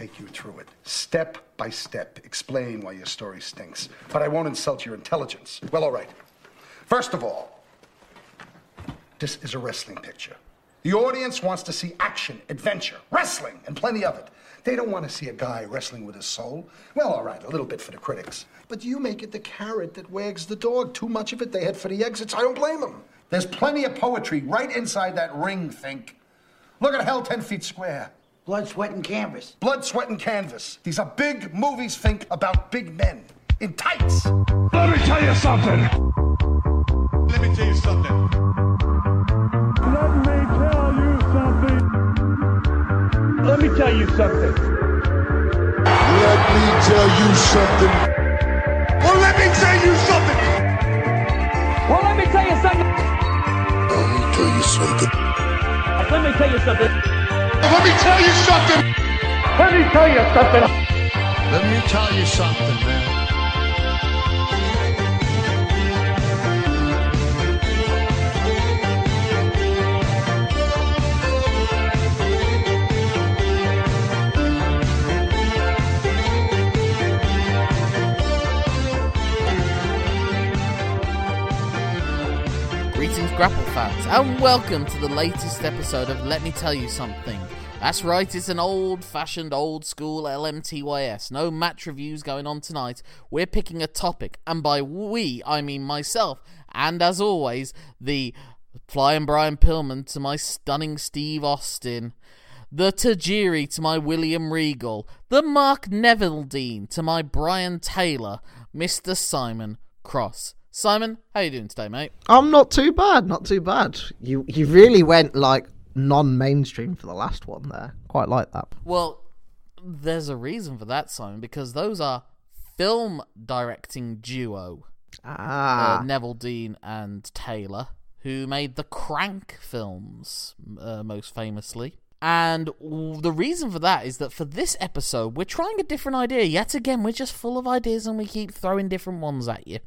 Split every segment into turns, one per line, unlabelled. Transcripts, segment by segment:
take you through it, step by step, explain why your story stinks. But I won't insult your intelligence. Well, all right. First of all, this is a wrestling picture. The audience wants to see action, adventure, wrestling, and plenty of it. They don't want to see a guy wrestling with his soul. Well, all right, a little bit for the critics. But you make it the carrot that wags the dog. Too much of it, they head for the exits. I don't blame them. There's plenty of poetry right inside that ring, think. Look at Hell 10 Feet Square.
Blood, sweat, and canvas.
Blood, sweat, and canvas. These are big movies, think, about big men. In tights.
Let me tell you something.
Let me tell you something.
Let me tell you something. Let me tell you something.
Let me tell you something. Well, let me tell you something.
Well, let me tell you something.
Let me tell you something.
Let me tell you something.
Let me tell you something.
Let me tell you something.
Let me tell you something, man.
Grapple fans, and welcome to the latest episode of Let Me Tell You Something. That's right, it's an old fashioned, old school LMTYS. No match reviews going on tonight. We're picking a topic, and by we, I mean myself, and as always, the Flying Brian Pillman to my stunning Steve Austin, the Tajiri to my William Regal, the Mark Neveldine to my Brian Taylor, Mr. Simon Cross. Simon, how you doing today, mate?
I'm not too bad, not too bad. You you really went like non-mainstream for the last one there. Quite like that.
Well, there's a reason for that, Simon, because those are film directing duo,
Ah,
uh, Neveldine and Taylor, who made the Crank films uh, most famously. And the reason for that is that for this episode, we're trying a different idea. Yet again, we're just full of ideas and we keep throwing different ones at you.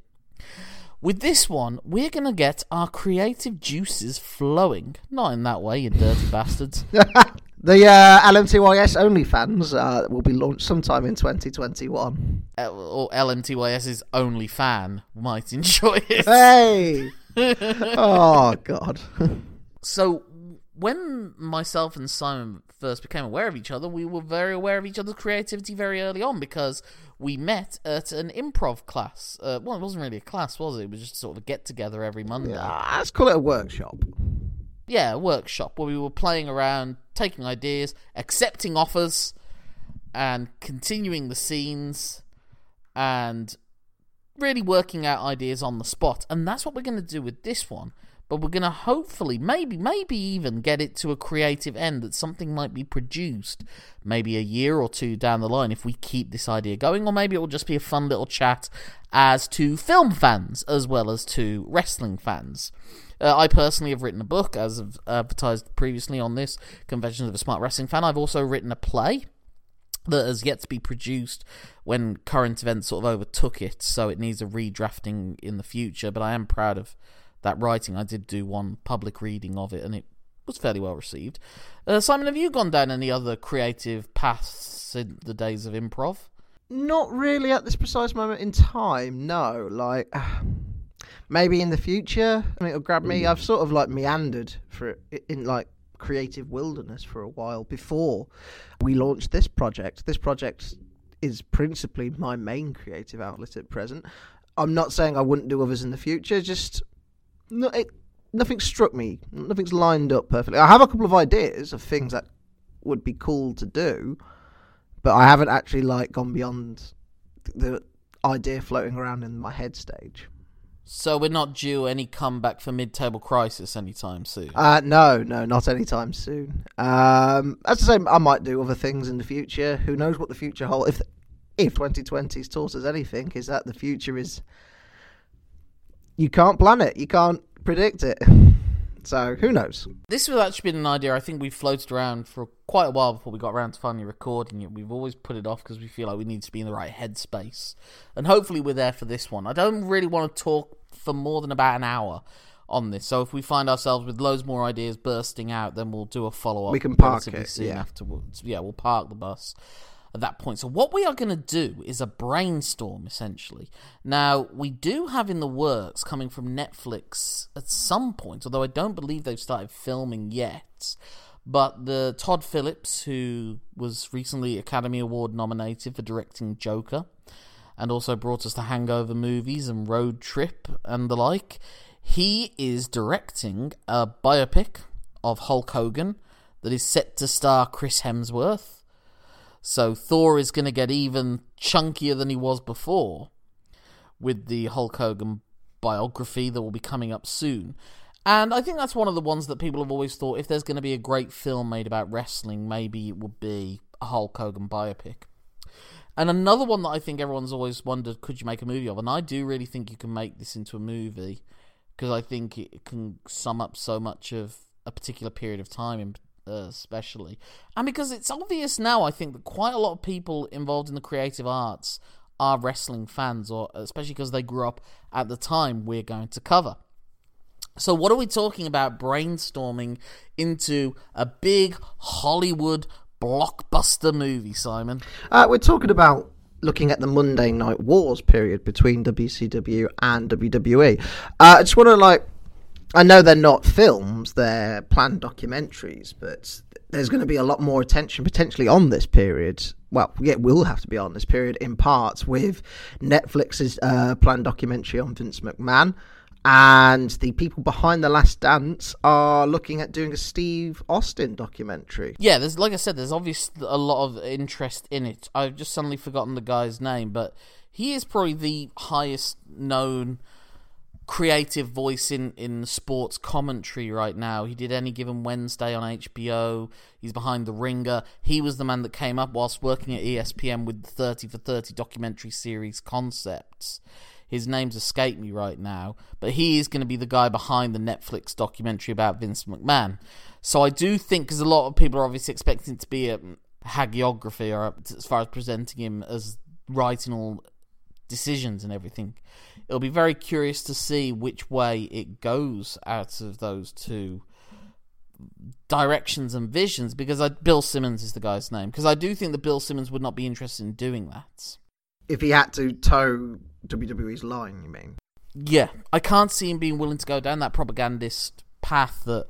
With this one, we're going to get our creative juices flowing. Not in that way, you dirty bastards.
the uh, LMTYS OnlyFans uh, will be launched sometime in 2021.
L- or LMTYS's only fan might enjoy it.
Hey, oh god.
So, when myself and Simon first became aware of each other, we were very aware of each other's creativity very early on because we met at an improv class. Uh, well, it wasn't really a class, was it? It was just sort of a get together every Monday.
Ah, let's call it a workshop.
yeah, a workshop where we were playing around, taking ideas, accepting offers, and continuing the scenes, and really working out ideas on the spot. And that's what we're going to do with this one. But we're going to hopefully, maybe, maybe even get it to a creative end that something might be produced maybe a year or two down the line if we keep this idea going, or maybe it will just be a fun little chat as to film fans as well as to wrestling fans. Uh, I personally have written a book, as I've advertised previously on this Conventions of a Smart Wrestling Fan. I've also written a play that has yet to be produced when current events sort of overtook it, so it needs a redrafting in the future. But I am proud of that writing. I did do one public reading of it, and it was fairly well received. Uh, Simon, have you gone down any other creative paths in the days of improv?
Not really at this precise moment in time. No, like maybe in the future. I mean, it'll grab me. I've sort of like meandered for in like creative wilderness for a while before we launched this project. This project is principally my main creative outlet at present. I'm not saying I wouldn't do others in the future. Just no, it, nothing struck me. Nothing's lined up perfectly. I have a couple of ideas of things that would be cool to do, but I haven't actually like gone beyond the idea floating around in my head stage.
So we're not due any comeback for mid-table crisis anytime soon.
Uh, no, no, not anytime soon. Um, as I say, I might do other things in the future. Who knows what the future holds? If if 2020's taught us anything, is that the future is you can't plan it, you can't predict it. So who knows?
This has actually been an idea I think we've floated around for quite a while before we got around to finally recording it. We've always put it off because we feel like we need to be in the right headspace. And hopefully we're there for this one. I don't really want to talk for more than about an hour on this. So if we find ourselves with loads more ideas bursting out, then we'll do a follow up.
We can park it,
soon
yeah.
afterwards. Yeah, we'll park the bus. At that point. So what we are going to do is a brainstorm essentially. Now we do have in the works coming from Netflix at some point, although I don't believe they've started filming yet. But the Todd Phillips, who was recently Academy Award nominated for directing Joker, and also brought us the Hangover movies and Road Trip and the like, he is directing a biopic of Hulk Hogan that is set to star Chris Hemsworth. So Thor is going to get even chunkier than he was before with the Hulk Hogan biography that will be coming up soon. And I think that's one of the ones that people have always thought if there's going to be a great film made about wrestling, maybe it would be a Hulk Hogan biopic. And another one that I think everyone's always wondered could you make a movie of? And I do really think you can make this into a movie because I think it can sum up so much of a particular period of time, in, uh, especially. And because it's obvious now, I think that quite a lot of people involved in the creative arts are wrestling fans, or especially because they grew up at the time we're going to cover. So, what are we talking about brainstorming into a big Hollywood blockbuster movie, Simon?
Uh, we're talking about looking at the Monday Night Wars period between WCW and WWE. Uh, I just want to like, I know they're not films; they're planned documentaries, but there's going to be a lot more attention potentially on this period. Well, yeah, will have to be on this period in parts with Netflix's uh, planned documentary on Vince McMahon and the people behind the last dance are looking at doing a steve austin documentary
Yeah, there's like I said, there's obviously a lot of interest in it. I've just suddenly forgotten the guy's name, but he is probably the highest known creative voice in, in sports commentary right now. He did Any Given Wednesday on HBO. He's behind The Ringer. He was the man that came up whilst working at ESPN with the 30 for 30 documentary series concepts. His name's escaped me right now, but he is going to be the guy behind the Netflix documentary about Vince McMahon. So I do think, because a lot of people are obviously expecting to be a hagiography, or as far as presenting him as writing all decisions and everything, it'll be very curious to see which way it goes out of those two directions and visions. Because I, Bill Simmons is the guy's name. Because I do think that Bill Simmons would not be interested in doing that.
if he had to toe wwe's line you mean
Yeah, I can't see him being willing to go down that propagandist path that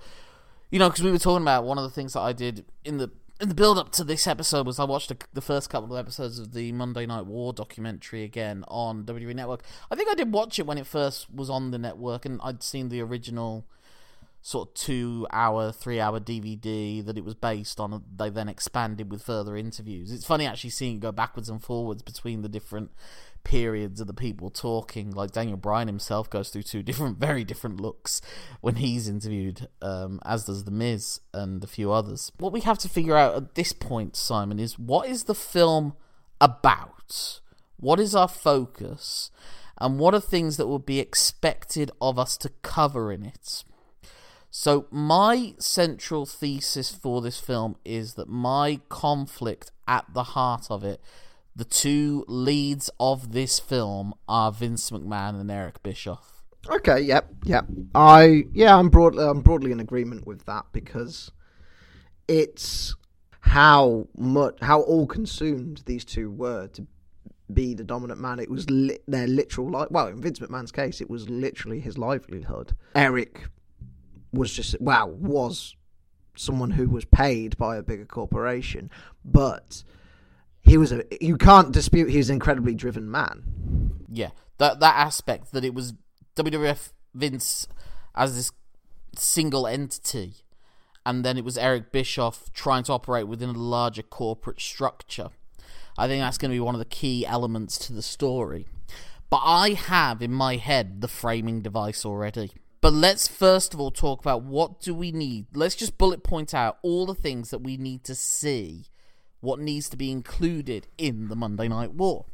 you know because we were talking about one of the things that I did in the in the build up to this episode was I watched the, the first couple of episodes of the Monday Night War documentary again on WWE Network. I think I did watch it when it first was on the network and I'd seen the original sort of two hour, three hour DVD that it was based on. They then expanded with further interviews. It's funny actually seeing it go backwards and forwards between the different periods of the people talking. Like Daniel Bryan himself goes through two different, very different looks when he's interviewed, um, as does The Miz and a few others. What we have to figure out at this point, Simon, is what is the film about? What is our focus? And what are things that would be expected of us to cover in it? So, my central thesis for this film is that my conflict at the heart of it, the two leads of this film are Vince McMahon and Eric Bischoff.
okay yep yep. I yeah i'm broadly i'm broadly in agreement with that because it's how much how all consumed these two were to be the dominant man. It was li- their literal life well in vince mcmahon's case it was literally his livelihood. Eric was just wow was someone who was paid by a bigger corporation but he was a you can't dispute he was an incredibly driven man
Yeah, that that aspect that it was WWF Vince as this single entity, and then it was Eric Bischoff trying to operate within a larger corporate structure. I think that's going to be one of the key elements to the story. But I have in my head the framing device already. But let's first of all talk about what do we need. Let's just bullet point out all the things that we need to see, what needs to be included in the Monday Night War.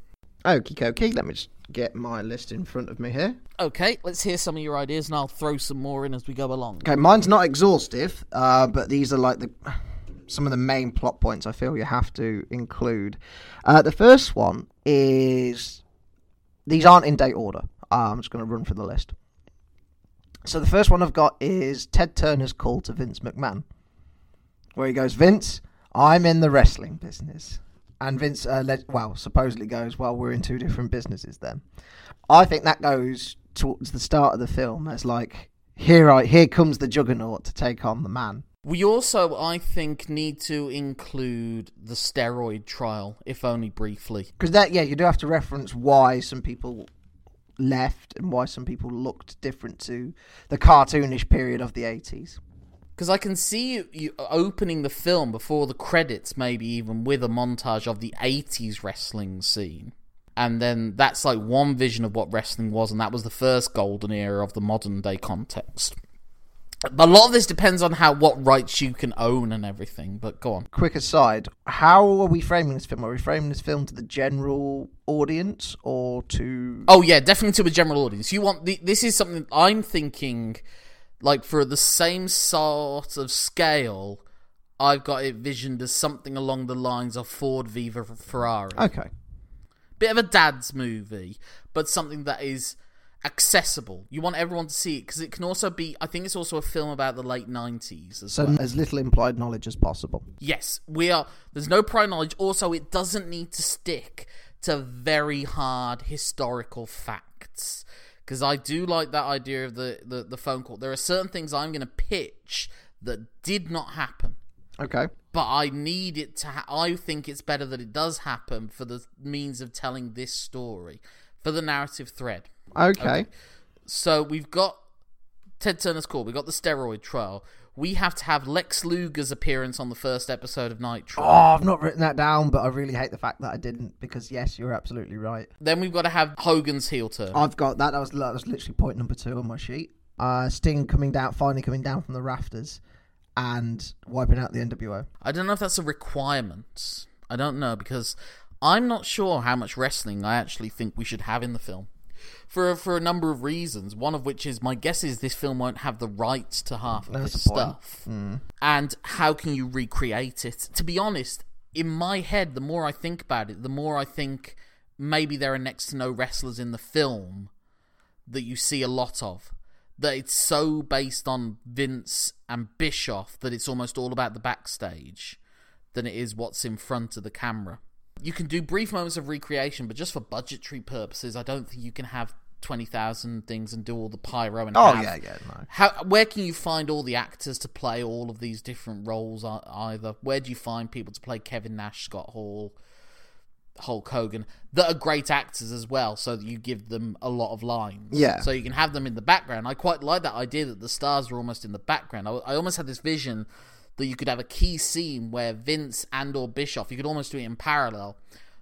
Okie dokie, let me just get my list in front of me here.
Okay, let's hear some of your ideas and I'll throw some more in as we go along.
Okay, mine's not exhaustive, uh, but these are like the some of the main plot points I feel you have to include. Uh, the first one is these aren't in date order. Uh, I'm just going to run through the list. So the first one I've got is Ted Turner's call to Vince McMahon, where he goes, "Vince, I'm in the wrestling business. and Vince, uh, le- well, supposedly goes, "Well, we're in two different businesses." Then, I think that goes towards the start of the film as like, here, I here comes the Juggernaut to take on the man.
We also, I think, need to include the steroid trial, if only briefly.
Because that, yeah, you do have to reference why some people left and why some people looked different to the cartoonish period of the eighties.
Because I can see you, you opening the film before the credits, maybe even with a montage of the 80s wrestling scene. And then that's like one vision of what wrestling was, and that was the first golden era of the modern day context. But a lot of this depends on how what rights you can own and everything. But go on.
Quick aside, how are we framing this film? Are we framing this film to the general audience or to?
Oh yeah, definitely to a general audience. You want the, this is something I'm thinking, like for the same sort of scale. I've got it visioned as something along the lines of Ford v Ferrari.
Okay.
Bit of a dad's movie, but something that is accessible. You want everyone to see it because it can also be. I think it's also a film about the late nineties
So
well.
as little implied knowledge as possible.
Yes, we are. There's no prior knowledge. Also, it doesn't need to stick to very hard historical facts. Because I do like that idea of the, the, the phone call. There are certain things I'm going to pitch that did not happen,
Okay.
but I need it to. Ha- I think it's better that it does happen for the means of telling this story, for the narrative thread.
Okay.
So we've got Ted Turner's call. We've got the steroid trial. We have to have Lex Luger's appearance on the first episode of Nitro.
Oh, I've not written that down, but I really hate the fact that I didn't because yes, you're absolutely right.
Then we've got to have Hogan's heel turn.
I've got that. That was that was literally point number two on my sheet. Uh, Sting coming down, finally coming down from the rafters, and wiping out the NWO.
I don't know if that's a requirement. I don't know because I'm not sure how much wrestling I actually think we should have in the film. For for a number of reasons, one of which is my guess is this film won't have the rights to half of
That's
this stuff. Hmm. And how can you recreate it? To be honest, in my head, the more I think about it, the more I think maybe there are next to no wrestlers in the film that you see a lot of. That it's so based on Vince and Bischoff that it's almost all about the backstage than it is what's in front of the camera. You can do brief moments of recreation, but just for budgetary purposes, I don't think you can have 20,000 things and do all the pyro and
Oh
have-
yeah, yeah, no.
how where can you find all the actors to play all of these different roles either where do you find people to play kevin nash scott hall hulk hogan that are great actors as well so that you give them a lot of lines
Yeah.
so you can have them in the background i quite like that idea that the stars are almost in the background i, I almost had this vision that you could have a key scene where vince and or bischoff you could almost do it in parallel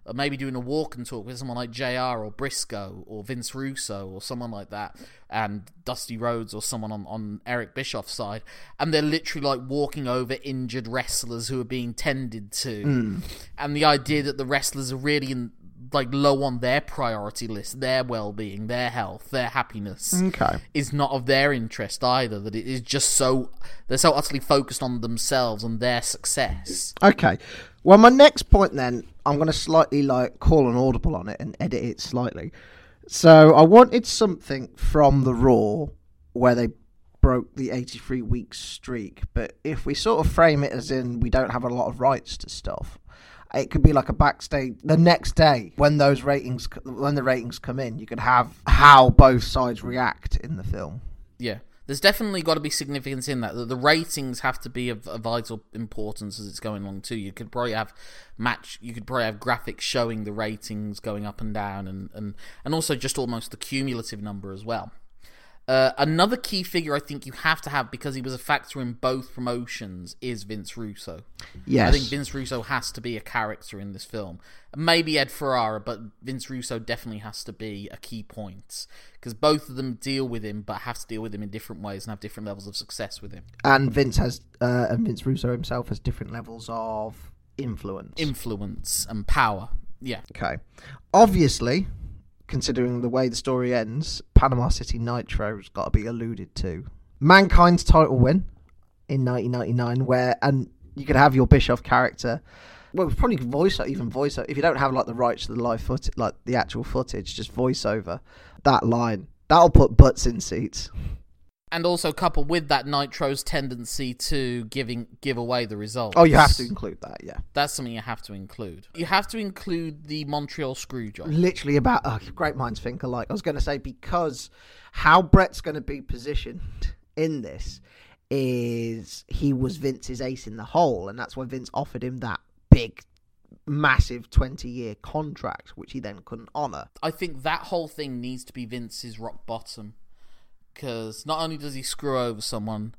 or maybe doing a walk and talk with someone like JR or Brisco or Vince Russo or someone like that, and Dusty Rhodes or someone on, on Eric Bischoff's side, and they're literally like walking over injured wrestlers who are being tended to, hmm. and the idea that the wrestlers are really in like low on their priority list, their well being, their health, their happiness
Okay.
is not of their interest either. That it is just so they're so utterly focused on themselves and their success.
Okay. Well, my next point then, I'm going to slightly like call an audible on it and edit it slightly. So I wanted something from the Raw where they broke the 83 week streak, but if we sort of frame it as in we don't have a lot of rights to stuff, it could be like a backstage the next day when those ratings when the ratings come in, you could have how both sides react in the film.
Yeah. There's definitely got to be significance in that. The, ratings have to be of, of vital importance as it's going along too. You could probably have match. You could probably have graphics showing the ratings going up and down, and and and also just almost the cumulative number as well. Uh, another key figure I think you have to have because he was a factor in both promotions is Vince Russo.
Yes.
I think Vince Russo has to be a character in this film. Maybe Ed Ferrara, but Vince Russo definitely has to be a key point because both of them deal with him, but have to deal with him in different ways and have different levels of success with him.
and Vince has uh, and Vince Russo himself has different levels of influence.
Influence and power. Yeah.
Okay. Obviously, considering the way the story ends, Panama City Nitro's got to be alluded to. Mankind's title win in 1999, where and you could have your Bischoff character. Well, probably voice even voice if you don't have like the rights to the live footage, like the actual footage, just voiceover that line. That'll put butts in seats.
And also coupled with that Nitro's tendency to giving give away the results.
Oh, you have to include that, yeah.
That's something you have to include. You have to include the Montreal screw job.
Literally about oh, great minds think alike. I was going to say because how Brett's going to be positioned in this is he was Vince's ace in the hole, and that's why Vince offered him that big, massive twenty-year contract, which he then couldn't honour.
I think that whole thing needs to be Vince's rock bottom. Because not only does he screw over someone,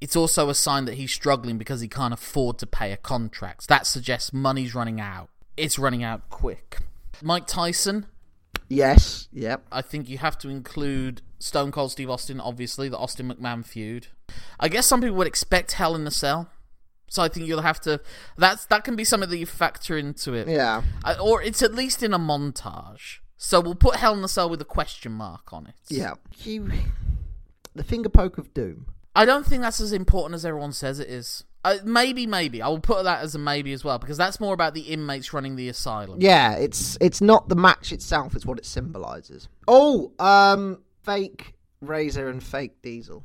it's also a sign that he's struggling because he can't afford to pay a contract. That suggests money's running out. It's running out quick. Mike Tyson,
Yes, yep.
I think you have to include Stone Cold Steve Austin, obviously, the Austin McMahon feud. I guess some people would expect Hell in the Cell. So I think you'll have to. That's that can be something that you factor into it.
Yeah.
Uh, or it's at least in a montage. So we'll put Hell in the Cell with a question mark on it.
Yeah. You, the finger poke of doom.
I don't think that's as important as everyone says it is. Uh, maybe, maybe. I will put that as a maybe as well because that's more about the inmates running the asylum.
Yeah, it's it's not the match itself; it's what it symbolizes. Oh, um, fake Razor and fake Diesel.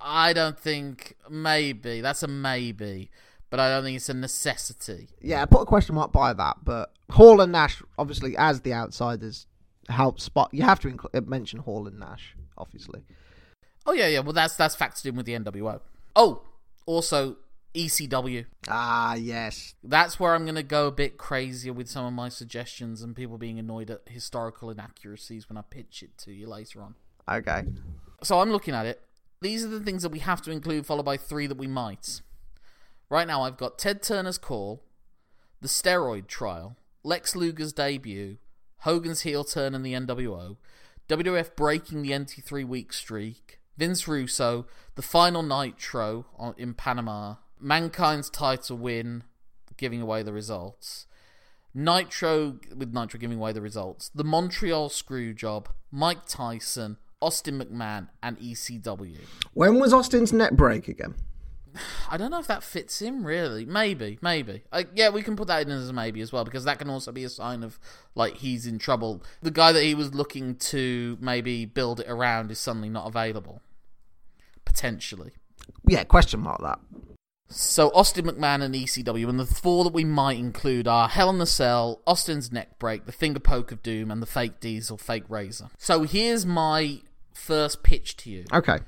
I don't think maybe that's a maybe, but I don't think it's a necessity.
Yeah, I put a question mark by that, but Hall and Nash, obviously, as the outsiders, help spot. You have to incl- mention Hall and Nash, obviously.
Oh yeah, yeah. Well, that's that's factored in with the NWO. Oh, also ECW.
Ah, yes.
That's where I'm going to go a bit crazier with some of my suggestions and people being annoyed at historical inaccuracies when I pitch it to you later on.
Okay.
So I'm looking at it. These are the things that we have to include, followed by three that we might. Right now, I've got Ted Turner's call, the steroid trial, Lex Luger's debut, Hogan's heel turn in the NWO, WWF breaking the NT3 week streak, Vince Russo, the final Nitro in Panama, Mankind's title win, giving away the results, Nitro with Nitro giving away the results, the Montreal screw job, Mike Tyson, Austin McMahon, and ECW.
When was Austin's net break again?
I don't know if that fits in really. Maybe, maybe. Uh, yeah, we can put that in as a maybe as well because that can also be a sign of like he's in trouble. The guy that he was looking to maybe build it around is suddenly not available. Potentially.
Yeah, question mark that.
So Austin McMahon and ECW, and the four that we might include are Hell in the Cell, Austin's neck break, the finger poke of doom, and the fake Diesel, fake Razor. So here's my first pitch to you
Okay.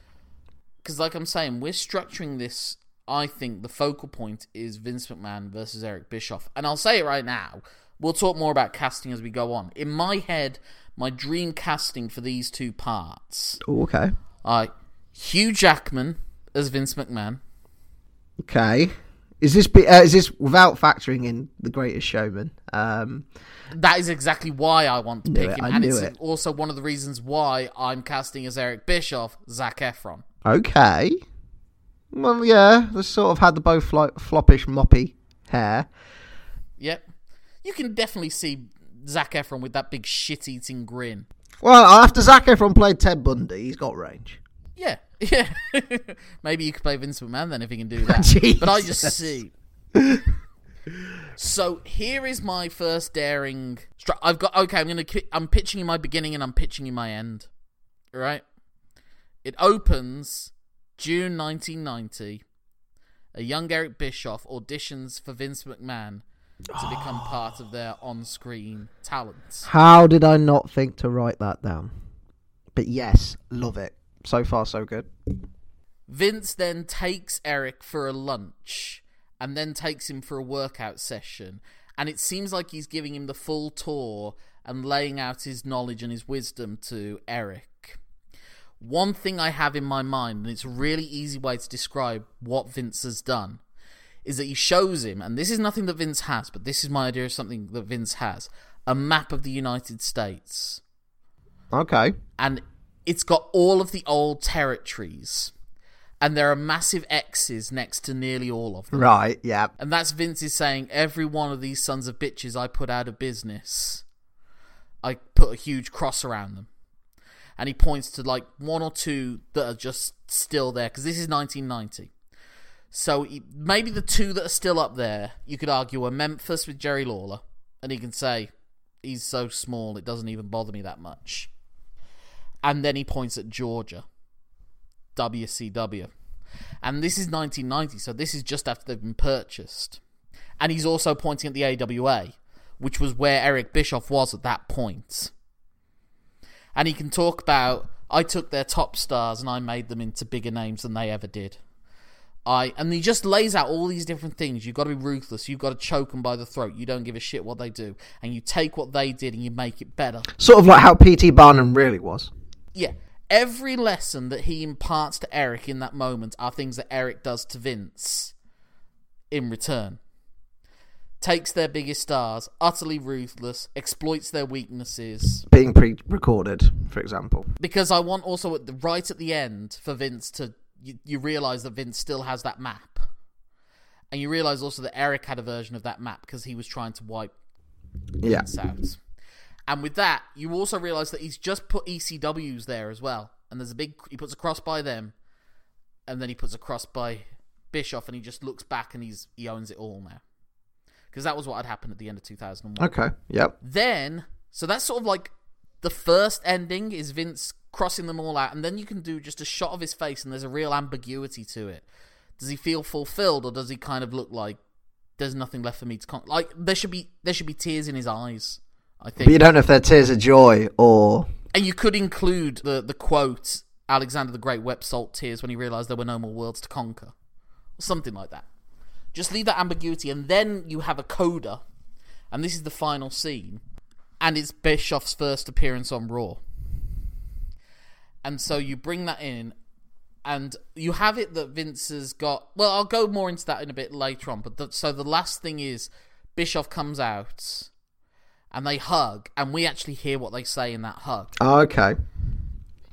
Because like I'm saying, we're structuring this. I think the focal point is Vince McMahon versus Eric Bischoff, and I'll say it right now. We'll talk more about casting as we go on. In my head, my dream casting for these two parts
Ooh, okay.
are Hugh Jackman as Vince McMahon,
Okay. Is this be, uh, is this without factoring in the Greatest Showman? Um,
That is exactly why I want to pick
it,
him,
I
and it's
it.
also one of the reasons why I'm casting as Eric Bischoff, Zac Efron.
Okay. Well, yeah, they sort of had the both flo- floppish, moppy hair.
Yep, you can definitely see Zac Efron with that big shit-eating grin.
Well, after Zac Efron played Ted Bundy, he's got range.
Yeah, yeah. Maybe you could play Vince McMahon then if he can do that. but I just see. so here is my first daring. Stru- I've got okay. I'm gonna. I'm pitching you my beginning and I'm pitching you my end. All right. It opens June 1990. A young Eric Bischoff auditions for Vince McMahon to become part of their on-screen talent.
How did I not think to write that down? But yes, love it. So far, so good.
Vince then takes Eric for a lunch and then takes him for a workout session. And it seems like he's giving him the full tour and laying out his knowledge and his wisdom to Eric. One thing I have in my mind, and it's a really easy way to describe what Vince has done, is that he shows him, and this is nothing that Vince has, but this is my idea of something that Vince has a map of the United States
Okay.
and it's got all of the old territories, and there are massive X's next to nearly all of them.
Right, yeah.
And that's Vince is saying every one of these sons of bitches I put out of business, I put a huge cross around them. And he points to like one or two that are just still there because this is 1990. So he, maybe the two that are still up there, you could argue, are Memphis with Jerry Lawler, and he can say he's so small it doesn't even bother me that much. And then he points at Georgia. WCW. And this is 1990, so this is just after they've been purchased. And he's also pointing at the AWA, which was where Eric Bischoff was at that point. And he can talk about, I took their top stars and I made them into bigger names than they ever did. I and he just lays out all these different things. You've got to be ruthless. You've got to choke them by the throat. You don't give a shit what they do, and you take what they did and you make it better.
Sort of like how P.T. Barnum really was.
Yeah, every lesson that he imparts to Eric in that moment are things that Eric does to Vince in return. Takes their biggest stars, utterly ruthless, exploits their weaknesses.
Being pre-recorded, for example.
Because I want also at the right at the end for Vince to you, you realize that Vince still has that map, and you realize also that Eric had a version of that map because he was trying to wipe
Yeah.
Vince out. And with that, you also realize that he's just put ECWs there as well, and there's a big he puts a cross by them, and then he puts a cross by Bischoff, and he just looks back and he's he owns it all now. Because that was what had happened at the end of 2001.
Okay. Yep.
Then, so that's sort of like the first ending is Vince crossing them all out, and then you can do just a shot of his face, and there's a real ambiguity to it. Does he feel fulfilled, or does he kind of look like there's nothing left for me to con-? like? There should be there should be tears in his eyes. I think,
But you don't know if they're tears of joy or
and you could include the the quote Alexander the Great wept salt tears when he realized there were no more worlds to conquer, or something like that. Just leave that ambiguity, and then you have a coda, and this is the final scene, and it's Bischoff's first appearance on Raw. And so you bring that in, and you have it that Vince has got. Well, I'll go more into that in a bit later on. But the, so the last thing is Bischoff comes out, and they hug, and we actually hear what they say in that hug.
oh, okay.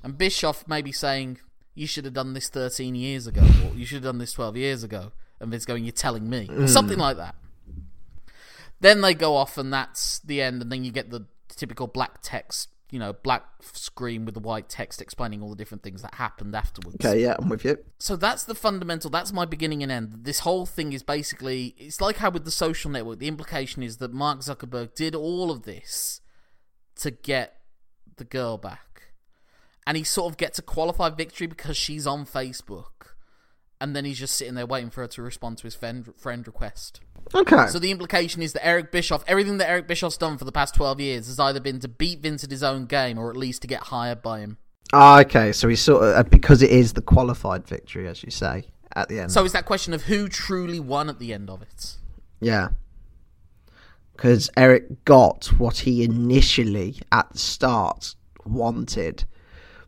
And Bischoff may be saying, You should have done this 13 years ago, or you should have done this 12 years ago. And Vince going, You're telling me. Or mm. something like that. Then they go off, and that's the end. And then you get the typical black text, you know, black screen with the white text explaining all the different things that happened afterwards.
Okay. Yeah, I'm with you.
So that's the fundamental, that's my beginning and end. This whole thing is basically, it's like how with the social network, the implication is that Mark Zuckerberg did all of this to get the girl back. And he sort of gets a qualified victory because she's on Facebook. And then he's just sitting there waiting for her to respond to his friend, friend request.
Okay.
So the implication is that Eric Bischoff, everything that Eric Bischoff's done for the past 12 years has either been to beat Vince at his own game or at least to get hired by him.
Ah, okay. So he's sort of uh, because it is the qualified victory, as you say, at the end.
So it's that question of who truly won at the end of it.
Yeah. Because Eric got what he initially, at the start, wanted,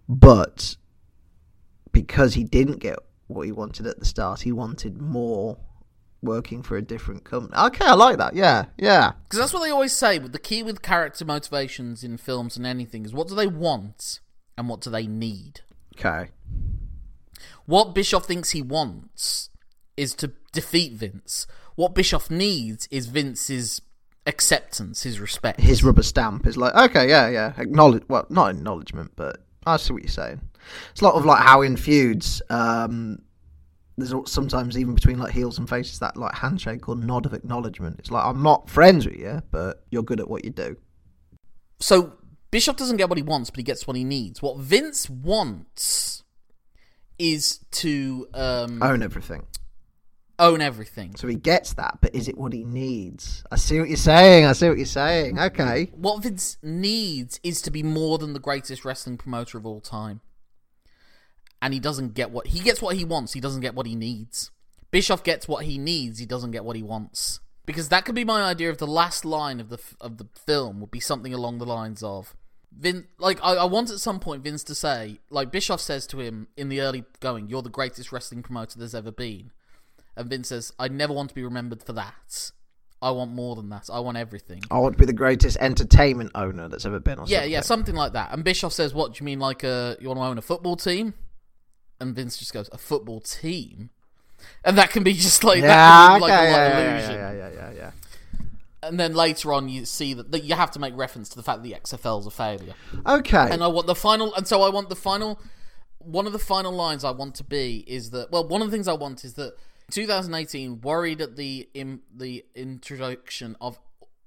but because he didn't get what he wanted at the start, he wanted more working for a different company. Okay, I like that. Yeah, yeah.
Because that's what they always say. But the key with character motivations in films and anything is what do they want and what do they need.
Okay.
What Bischoff thinks he wants is to defeat Vince. What Bischoff needs is Vince's acceptance, his respect.
His rubber stamp is like, okay, yeah, yeah. Acknowledge, well, not acknowledgement, but I see what you're saying. It's a lot of like how in feuds, um, there's sometimes even between like heels and faces that like handshake or nod of acknowledgement. It's like I'm not friends with you, but you're good at what you do.
So Bischoff doesn't get what he wants, but he gets what he needs. What Vince wants is to um,
Own everything.
own everything.
So he gets that, but is it what he needs? I see what you're saying. I see what you're saying. Okay.
What Vince needs is to be more than the greatest wrestling promoter of all time. And he doesn't get what he gets what he wants, he doesn't get what he needs. Bischoff gets what he needs, he doesn't get what he wants. Because that could be my idea of the last line of the of the film would be something along the lines of Vin like I, I want at some point Vince to say like Bischoff says to him in the early going, You're the greatest wrestling promoter there's ever been. And Vince says, I never want to be remembered for that. I want more than that. I want everything.
I want to be the greatest entertainment owner that's ever been. Or
Yeah,
something.
yeah, something like that. And Bischoff says, "What do you mean? Like, uh, you want to own a football team?" And Vince just goes, "A football team," and that can be just like
Yeah,
that can be
okay,
like a
yeah, yeah,
illusion.
yeah, yeah, yeah, yeah.
And then later on, you see that, that you have to make reference to the fact that the XFL's a failure.
Okay.
And I want the final, and so I want the final. One of the final lines I want to be is that. Well, one of the things I want is that 2018, worried at the in, the introduction of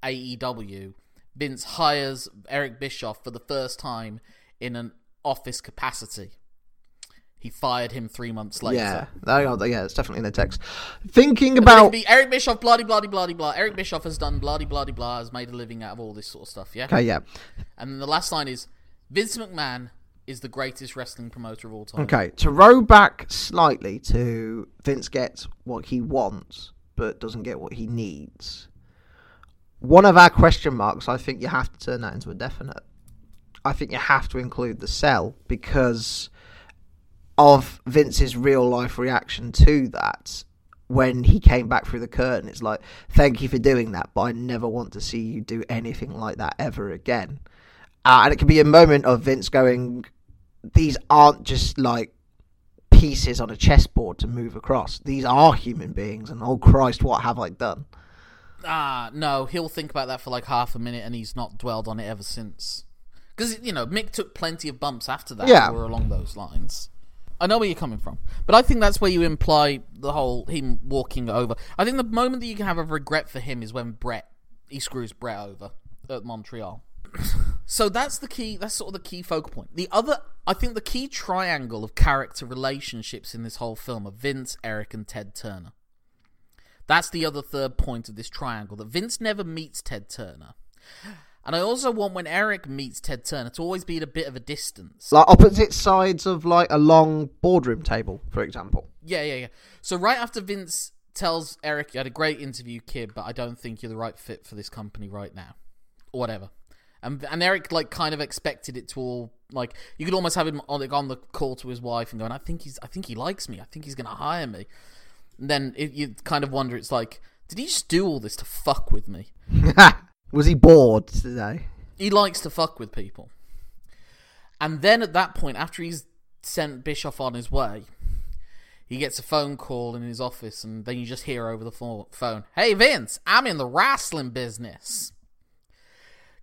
AEW, Vince hires Eric Bischoff for the first time in an office capacity. He fired him three months later.
Yeah, oh, are, yeah, it's definitely in the text. Thinking about
be Eric Bischoff, bloody, bloody, bloody, blah. Eric Bischoff has done bloody, bloody, blah, has made a living out of all this sort of stuff, yeah?
okay, yeah,
And then the last line is Vince McMahon is the greatest wrestling promoter of all time.
okay. To row back slightly to Vince gets what he wants, but doesn't get what he needs. One of our question marks, I think you have to turn that into a definite. I think you have to include the cell because of Vince's real life reaction to that when he came back through the curtain. It's like, thank you for doing that, but I never want to see you do anything like that ever again. Uh, and it can be a moment of Vince going, these aren't just like pieces on a chessboard to move across. These are human beings, and oh Christ, what have I done?
Ah, no, he'll think about that for like half a minute and he's not dwelled on it ever since. Because, you know, Mick took plenty of bumps after that
Yeah.
that were along those lines. I know where you're coming from. But I think that's where you imply the whole him walking over. I think the moment that you can have a regret for him is when Brett, he screws Brett over at Montreal. so that's the key, that's sort of the key focal point. The other, I think the key triangle of character relationships in this whole film are Vince, Eric, and Ted Turner. That's the other third point of this triangle that Vince never meets Ted Turner. And I also want when Eric meets Ted Turner to always be at a bit of a distance.
Like opposite sides of like a long boardroom table, for example.
Yeah, yeah, yeah. So right after Vince tells Eric, "You had a great interview, kid, but I don't think you're the right fit for this company right now," or whatever. And and Eric like kind of expected it to all like you could almost have him on like on the call to his wife and going, "I think he's I think he likes me. I think he's gonna hire me." And then it, you kind of wonder, it's like, did he just do all this to fuck with me?
Was he bored today?
he likes to fuck with people. And then at that point, after he's sent Bischoff on his way, he gets a phone call in his office, and then you just hear over the phone, "Hey Vince, I'm in the wrestling business."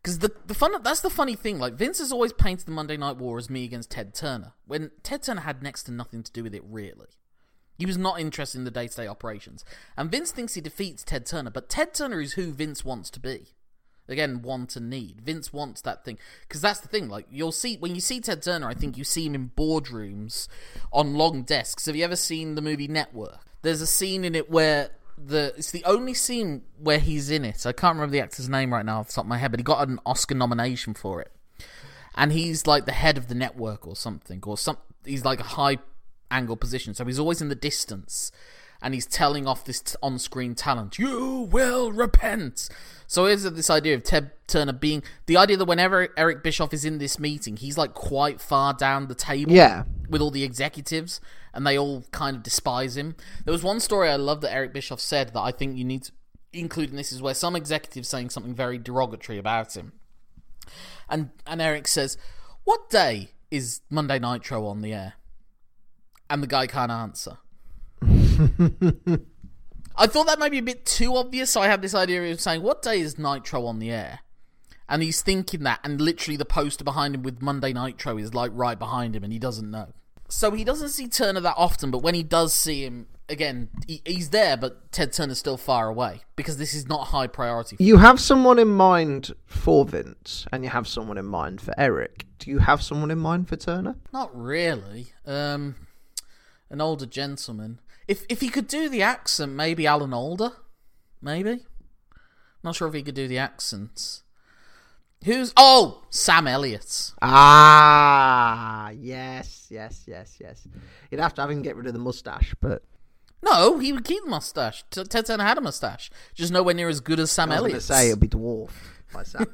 Because the the fun that's the funny thing. Like Vince has always painted the Monday Night War as me against Ted Turner, when Ted Turner had next to nothing to do with it really. He was not interested in the day to day operations, and Vince thinks he defeats Ted Turner, but Ted Turner is who Vince wants to be again want and need. Vince wants that thing. Because that's the thing like you'll see when you see ted turner i think you see him in boardrooms on long desks. Have you ever seen the movie network? There's a scene in it where the it's the only scene where he's in it. I can't remember the actor's name right now off the top of my head but he got an oscar nomination for it. And he's like the head of the network or something or some he's like a high angle position. So he's always in the distance and he's telling off this t- on-screen talent you will repent so here's this idea of ted turner being the idea that whenever eric bischoff is in this meeting he's like quite far down the table
Yeah.
with all the executives and they all kind of despise him there was one story i love that eric bischoff said that i think you need to include in this is where some executives saying something very derogatory about him and and Eric says, "What day is Monday Nitro on the air?" And the guy can't answer. I thought that might be a bit too obvious, so I had this idea of saying, "What day is Nitro on the air?" And he's thinking that, and literally the poster behind him with Monday Nitro is like right behind him, and he doesn't know. So he doesn't see Turner that often, but when he does see him again, he, he's there, but Ted Turner's still far away because this is not high priority. For
You have someone in mind for Vince, and you have someone in mind for Eric. Do you have someone in mind for Turner?
Not really. Um, an older gentleman. If if he could do the accent, maybe Alan Alda. Maybe. Not sure if he could do the accents. Who's oh Sam Elliott?
Ah, yes, yes, yes, yes. You'd have to have him get rid of the mustache, but
No, he would keep the mustache. Ted Turner had a mustache, just nowhere near as good as Sam
I was going to
Elliott's.
say it'll be dwarfed by Sam.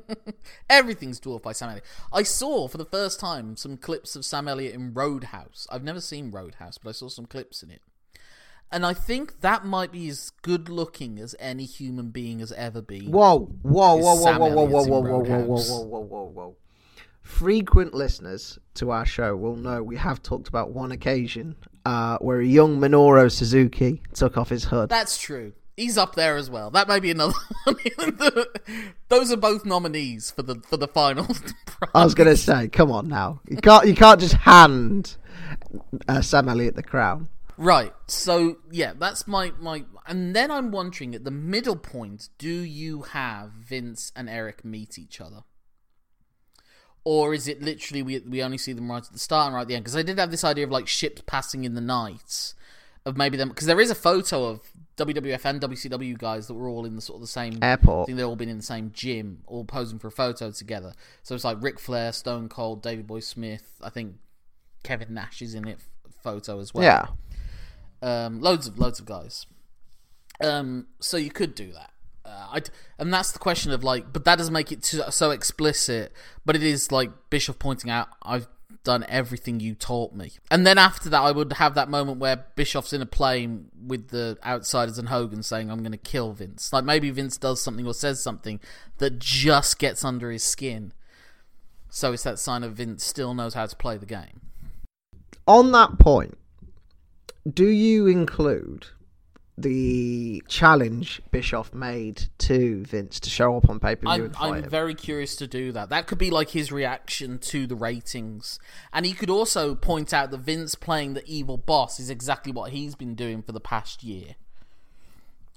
Everything's dwarfed by Sam Elliott. I saw for the first time some clips of Sam Elliott in Roadhouse. I've never seen Roadhouse, but I saw some clips in it. And I think that might be as good looking as any human being has ever been.
Whoa, whoa, whoa, whoa, whoa, whoa, whoa, whoa, whoa, whoa, whoa, whoa, whoa, whoa, whoa. Frequent listeners to our show will know we have talked about one occasion uh, where a young Minoru Suzuki took off his hood.
That's true. He's up there as well. That may be another one. Those are both nominees for the for the final. prize.
I was going to say, come on now, you can't you can't just hand uh, Sam Elliott the crown.
Right. So yeah, that's my my. And then I'm wondering at the middle point, do you have Vince and Eric meet each other, or is it literally we we only see them right at the start and right at the end? Because I did have this idea of like ships passing in the night, of maybe them because there is a photo of WWF and WCW guys that were all in the sort of the same
Airport.
I think they've all been in the same gym, all posing for a photo together. So it's like Ric Flair, Stone Cold, Davey Boy Smith. I think Kevin Nash is in it photo as well.
Yeah.
um, loads of loads of guys. Um, so you could do that. Uh, I'd, and that's the question of like, but that doesn't make it too, so explicit. But it is like Bischoff pointing out, I've done everything you taught me. And then after that, I would have that moment where Bischoff's in a plane with the outsiders and Hogan saying, "I'm going to kill Vince." Like maybe Vince does something or says something that just gets under his skin. So it's that sign of Vince still knows how to play the game.
On that point, do you include the challenge Bischoff made to Vince to show up on pay per view
I'm, I'm very curious to do that. That could be like his reaction to the ratings. And he could also point out that Vince playing the evil boss is exactly what he's been doing for the past year.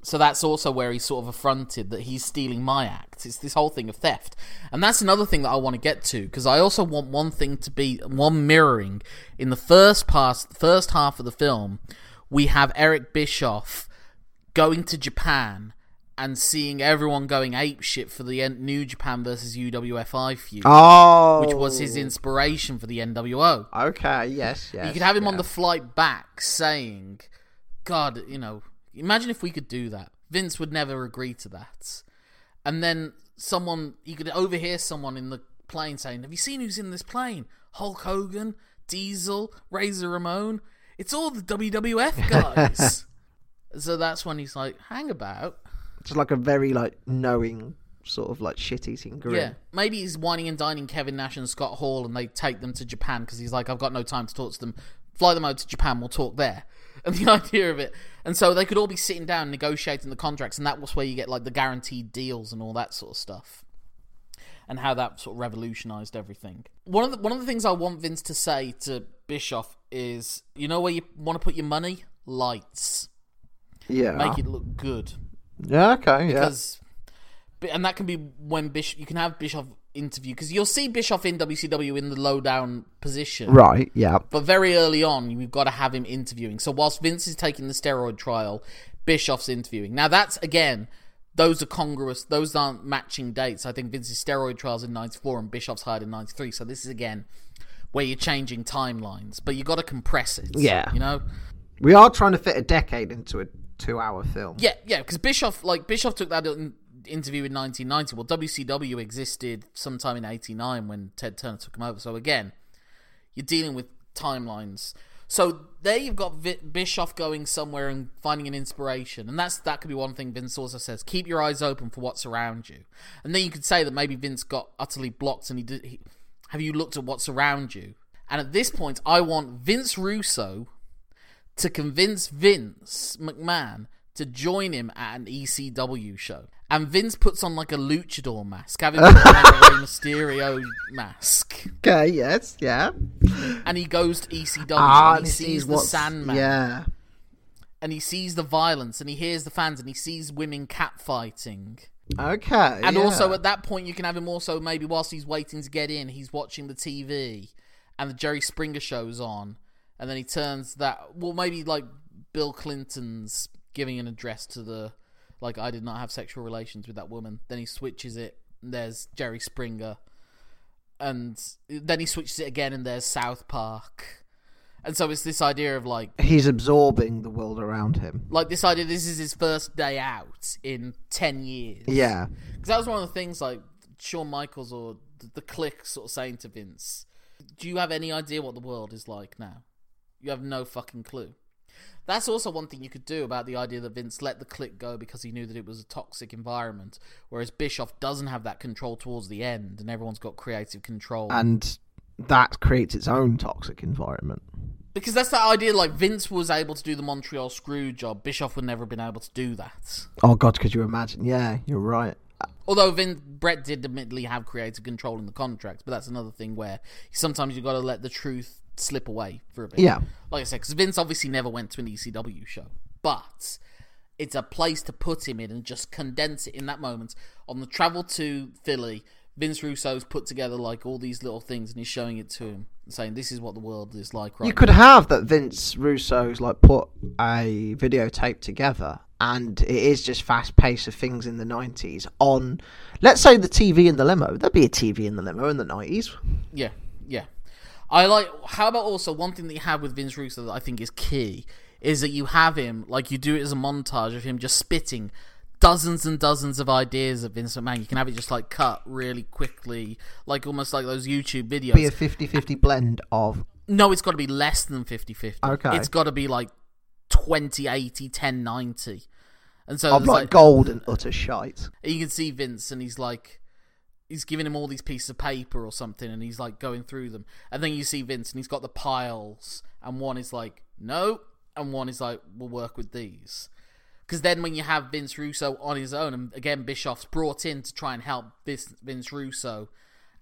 So that's also where he's sort of affronted that he's stealing my act. It's this whole thing of theft. And that's another thing that I want to get to because I also want one thing to be one mirroring in the first part, first half of the film. We have Eric Bischoff going to Japan and seeing everyone going ape shit for the New Japan versus UWFI feud,
Oh,
which was his oh. inspiration for the NWO.
Okay, yes, yes.
You could have him on the flight back saying, God, you know, imagine if we could do that. Vince would never agree to that. And then someone, you could overhear someone in the plane saying, Have you seen who's in this plane? Hulk Hogan, Diesel, Razor Ramon. It's all the WWF guys. so that's when he's like, Hang about.
It's like a very like knowing sort of like shit eating grin.
Yeah, maybe he's whining and dining Kevin Nash and Scott Hall, and they take them to Japan because he's like, I've got no time to talk to them. Fly them over to Japan, we'll talk there. And the idea of it, and so they could all be sitting down negotiating the contracts, and that was where you get like the guaranteed deals and all that sort of stuff, and how that sort of revolutionized everything. One of the one of the things I want Vince to say to Bischoff is, you know where you want to put your money? Lights,
yeah.
make it look good
Yeah, okay, yeah.
because and that can be when Bischoff you can have Bischoff interview because you'll see Bischoff in WCW in the low down position,
Right, yeah.
But very early on, you've got to have him interviewing. So whilst Vince is taking the steroid trial, Bischoff's interviewing. Now that's again, those are congruous. Those aren't matching dates. I think Vince's steroid trials in '94 and Bischoff's hired in '93. So this is again where you're changing timelines, but you've got to compress it.
Yeah.
you know.
We are trying to fit a decade into a two hour film.
Yeah, yeah, because Bischoff, like Bischoff, took that in, interview in 1990. Well, WCW existed sometime in '89 when Ted Turner took him over. So again, you're dealing with timelines. So there you've got Vi- Bischoff going somewhere and finding an inspiration, and that's that could be one thing Vince also says: keep your eyes open for what's around you. And then you could say that maybe Vince got utterly blocked, and he did. He, have you looked at what's around you? And at this point, I want Vince Russo to convince Vince McMahon to join him at an ECW show. And Vince puts on like a luchador mask, having like a Rey Mysterio mask.
Okay, yes, yeah.
And he goes to ECW
Ah,
and he sees the
what's-
Sandman.
Yeah.
And he sees the violence and he hears the fans and he sees women catfighting.
Okay.
And
yeah.
also at that point you can have him also maybe whilst he's waiting to get in, he's watching the TV and the Jerry Springer show's on and then he turns that well maybe like Bill Clinton's giving an address to the like I did not have sexual relations with that woman. Then he switches it and there's Jerry Springer and then he switches it again and there's South Park. And so it's this idea of like
he's absorbing the world around him.
like this idea this is his first day out in 10 years.
Yeah.
Because that was one of the things like Shawn Michaels or the, the Kliq sort of saying to Vince, "Do you have any idea what the world is like now? You have no fucking clue." That's also one thing you could do about the idea that Vince let the Kliq go because he knew that it was a toxic environment, whereas Bischoff doesn't have that control towards the end, and everyone's got creative control.
And that creates its own toxic environment.
because that's that idea. Like Vince was able to do the Montreal screw job, Bischoff would never have been able to do that.
Oh god, could you imagine? Yeah, you're right.
Although Vin Brett did admittedly have creative control in the contracts, but that's another thing where sometimes you've got to let the truth slip away for a bit.
Yeah.
like I said, because Vince obviously never went to an ECW show, but it's a place to put him in and just condense it in that moment. On the travel to Philly, Vince Russo's put together like all these little things and he's showing it to him, saying this is what the world is like right
You could have that Vince Russo's like put a videotape together and it is just fast pace of things in the 90s on let's say the TV in the limo. There'd be a TV in the limo in the 90s.
Yeah, yeah. I like. How about also one thing that you have with Vince Russo that I think is key is that you have him like you do it as a montage of him just spitting dozens and dozens of ideas of Vince McMahon. You can have it just like cut really quickly, like almost like those YouTube videos.
Be a 50-50 blend of
no, it's got to be less than 50-50.
Okay.
It's got to be like 20 80 10 90. And so
of
there's,
like gold and utter shite.
you can see Vince and he's like he's giving him all these pieces of paper or something and he's like going through them. And then you see Vince and he's got the piles and one is like, no, and one is like, we'll work with these. Because then when you have Vince Russo on his own, and again Bischoff's brought in to try and help this Vince Russo,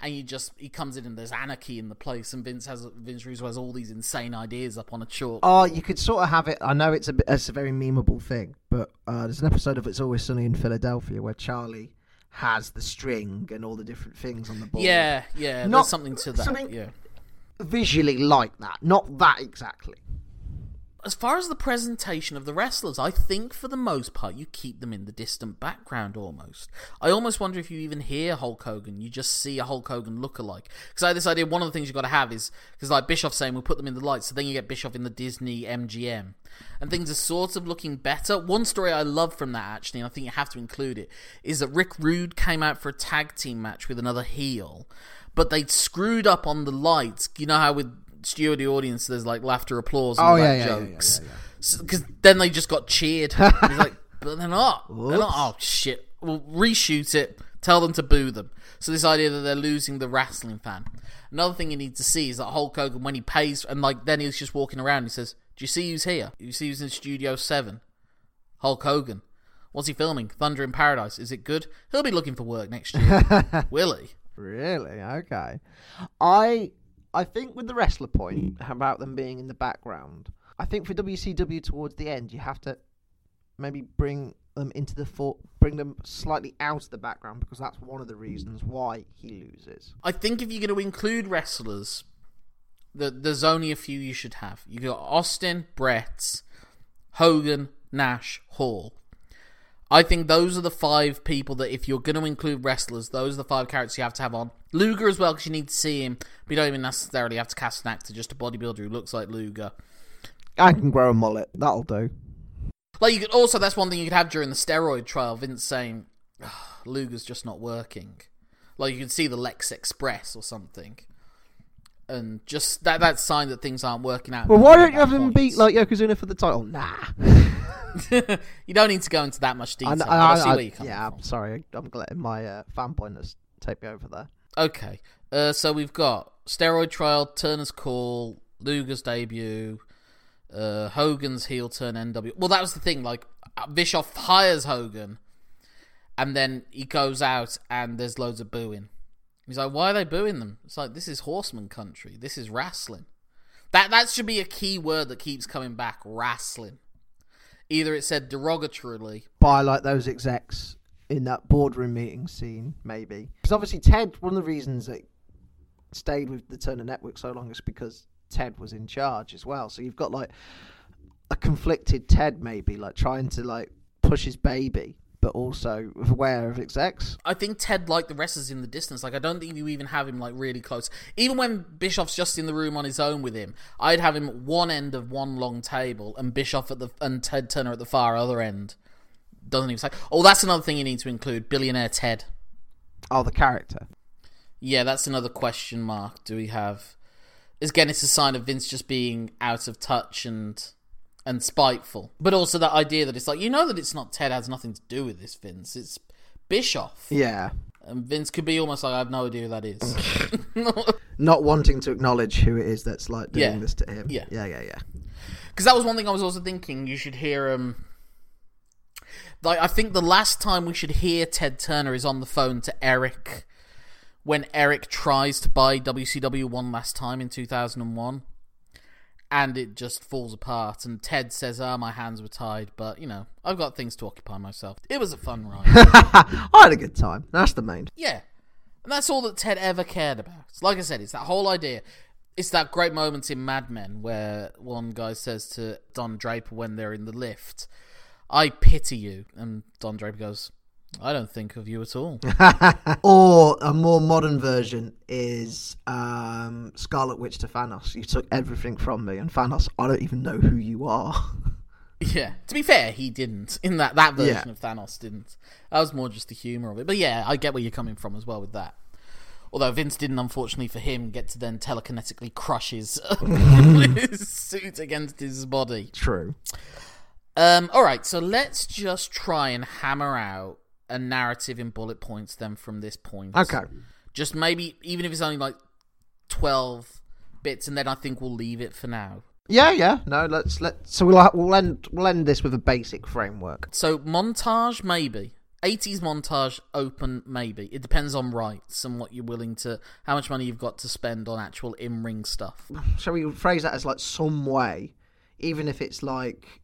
and you just he comes in and there's anarchy in the place, and Vince has Vince Russo has all these insane ideas up on a chalk.
Oh, you could sort of have it. I know it's a it's a very memeable thing, but uh, there's an episode of It's Always Sunny in Philadelphia where Charlie has the string and all the different things on the board.
yeah, yeah,
Not
something to that.
something-
Yeah.
visually like that, not that exactly.
As far as the presentation of the wrestlers, I think for the most part you keep them in the distant background almost. I almost wonder if you even hear Hulk Hogan, you just see a Hulk Hogan look-alike. Because I had this idea, one of the things you've got to have is, because like Bischoff saying we'll put them in the lights, so then you get Bischoff in the Disney MGM. And things are sort of looking better. One story I love from that actually, and I think you have to include it, is that Rick Rude came out for a tag team match with another heel, but they'd screwed up on the lights. You know how with studio the audience there's like laughter, applause, and
Oh, yeah, yeah,
jokes because then they just got cheered. He's like, but they're not. They're not. Oh shit! We'll reshoot it. Tell them to boo them. So this idea that they're losing the wrestling fan. Another thing you need to see is that Hulk Hogan when he pays and like then he's just walking around. He says, "Do you see who's here? Do you see who's in Studio Seven? Hulk Hogan. What's he filming? Thunder in Paradise. Is it good? He'll be looking for work next year. Will he?
Really? Okay. I I think with the wrestler point about them being in the background, I think for WCW towards the end, you have to maybe bring them into the for- bring them slightly out of the background because that's one of the reasons why he loses.
I think if you're going to include wrestlers, the, there's only a few you should have. You got Austin, Brett, Hogan, Nash, Hall. I think those are the five people that if you're going to include wrestlers, those are the five characters you have to have on. Luger as well because you need to see him. But you don't even necessarily have to cast an actor, just a bodybuilder who looks like Luger.
I can grow a mullet. That'll do.
Like you could also that's one thing you could have during the steroid trial. Vince saying, "Ah, "Luger's just not working." Like you could see the Lex Express or something, and just that that sign that things aren't working out.
Well, why don't you have him beat like Yokozuna for the title? Nah.
you don't need to go into that much detail.
I, I-
I, see where you're coming
yeah,
from.
I'm sorry. I'm letting my uh, fan pointers take me over there.
Okay, uh, so we've got steroid trial, Turner's call, Luger's debut, uh, Hogan's heel turn NW. Well, that was the thing. Like Bischoff hires Hogan, and then he goes out and there's loads of booing. He's like, "Why are they booing them?" It's like this is horseman country. This is wrestling. That that should be a key word that keeps coming back. Wrestling. Either it said derogatorily.
by like those execs in that boardroom meeting scene, maybe. Because obviously Ted, one of the reasons that stayed with the Turner Network so long is because Ted was in charge as well. So you've got like a conflicted Ted, maybe like trying to like push his baby, but also aware of execs.
I think Ted like the wrestlers in the distance. Like I don't think you even have him like really close. Even when Bischoff's just in the room on his own with him, I'd have him at one end of one long table and Bischoff at the and Ted Turner at the far other end. Doesn't even say. Oh, that's another thing you need to include: billionaire Ted.
Oh, the character.
Yeah, that's another question mark. Do we have? Is again, it's a sign of Vince just being out of touch and and spiteful, but also that idea that it's like you know that it's not Ted has nothing to do with this, Vince. It's Bischoff,
Yeah.
and Vince could be almost like I have no idea who that is.
Not wanting to acknowledge who it is that's like doing
Yeah.
this to him.
Yeah.
Yeah, yeah, yeah.
because that was one thing I was also thinking. You should hear um, like I think the last time we should hear Ted Turner is on the phone to Eric when Eric tries to buy WCW one last time in two thousand and it just falls apart. And Ted says, "Ah, my hands were tied, but you know I've got things to occupy myself." It was a fun ride.
I had a good time. That's the main.
yeah, And that's all that Ted ever cared about. Like I said, it's that whole idea. It's that great moment in Mad Men where one guy says to Don Draper when they're in the lift, I pity you. And Don Draper goes, I don't think of you at all.
Or a more modern version is um, Scarlet Witch to Thanos. You took everything from me, and Thanos, I don't even know who you are.
yeah. To be fair, he didn't. In that, that version
Yeah.
of Thanos didn't. That was more just the humour of it. But yeah, I get where you're coming from as well with that. Although Vince didn't, unfortunately for him, get to then telekinetically crush his, his suit against his body.
True.
Um, all right, so let's just try and hammer out a narrative in bullet points then from this point.
Okay.
Just maybe, even if it's only like 12 bits, and then I think we'll leave it for now.
Yeah, yeah. No, let's let. So we'll we'll end we'll end this with a basic framework.
So, montage, maybe. 80s montage, open, maybe. It depends on rights and what you're willing to, how much money you've got to spend on actual in ring stuff.
Shall we phrase that as like some way, even if it's like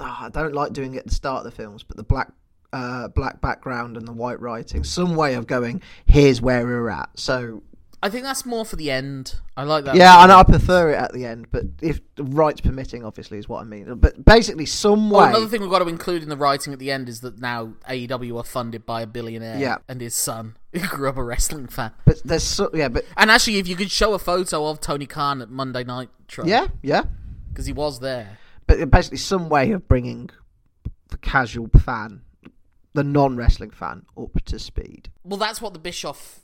ah, I don't like doing it at the start of the films, but the black uh, black background and the white writing, some way of going. Here's where we're at. So
I think that's more for the end. I like that.
yeah, and I prefer it at the end, but if rights permitting, obviously, is what I mean. But basically, some
Oh,
way.
another thing we've got to include in the writing at the end is that now AEW are funded by a billionaire
Yeah.
and his son, who grew up a wrestling fan.
But there's so, yeah, but
And actually, if you could show a photo of Tony Khan at Monday Night Nitro,
yeah, yeah.
because he was there.
But basically, some way of bringing the casual fan, the non wrestling fan, up to speed.
Well, that's what the Bischoff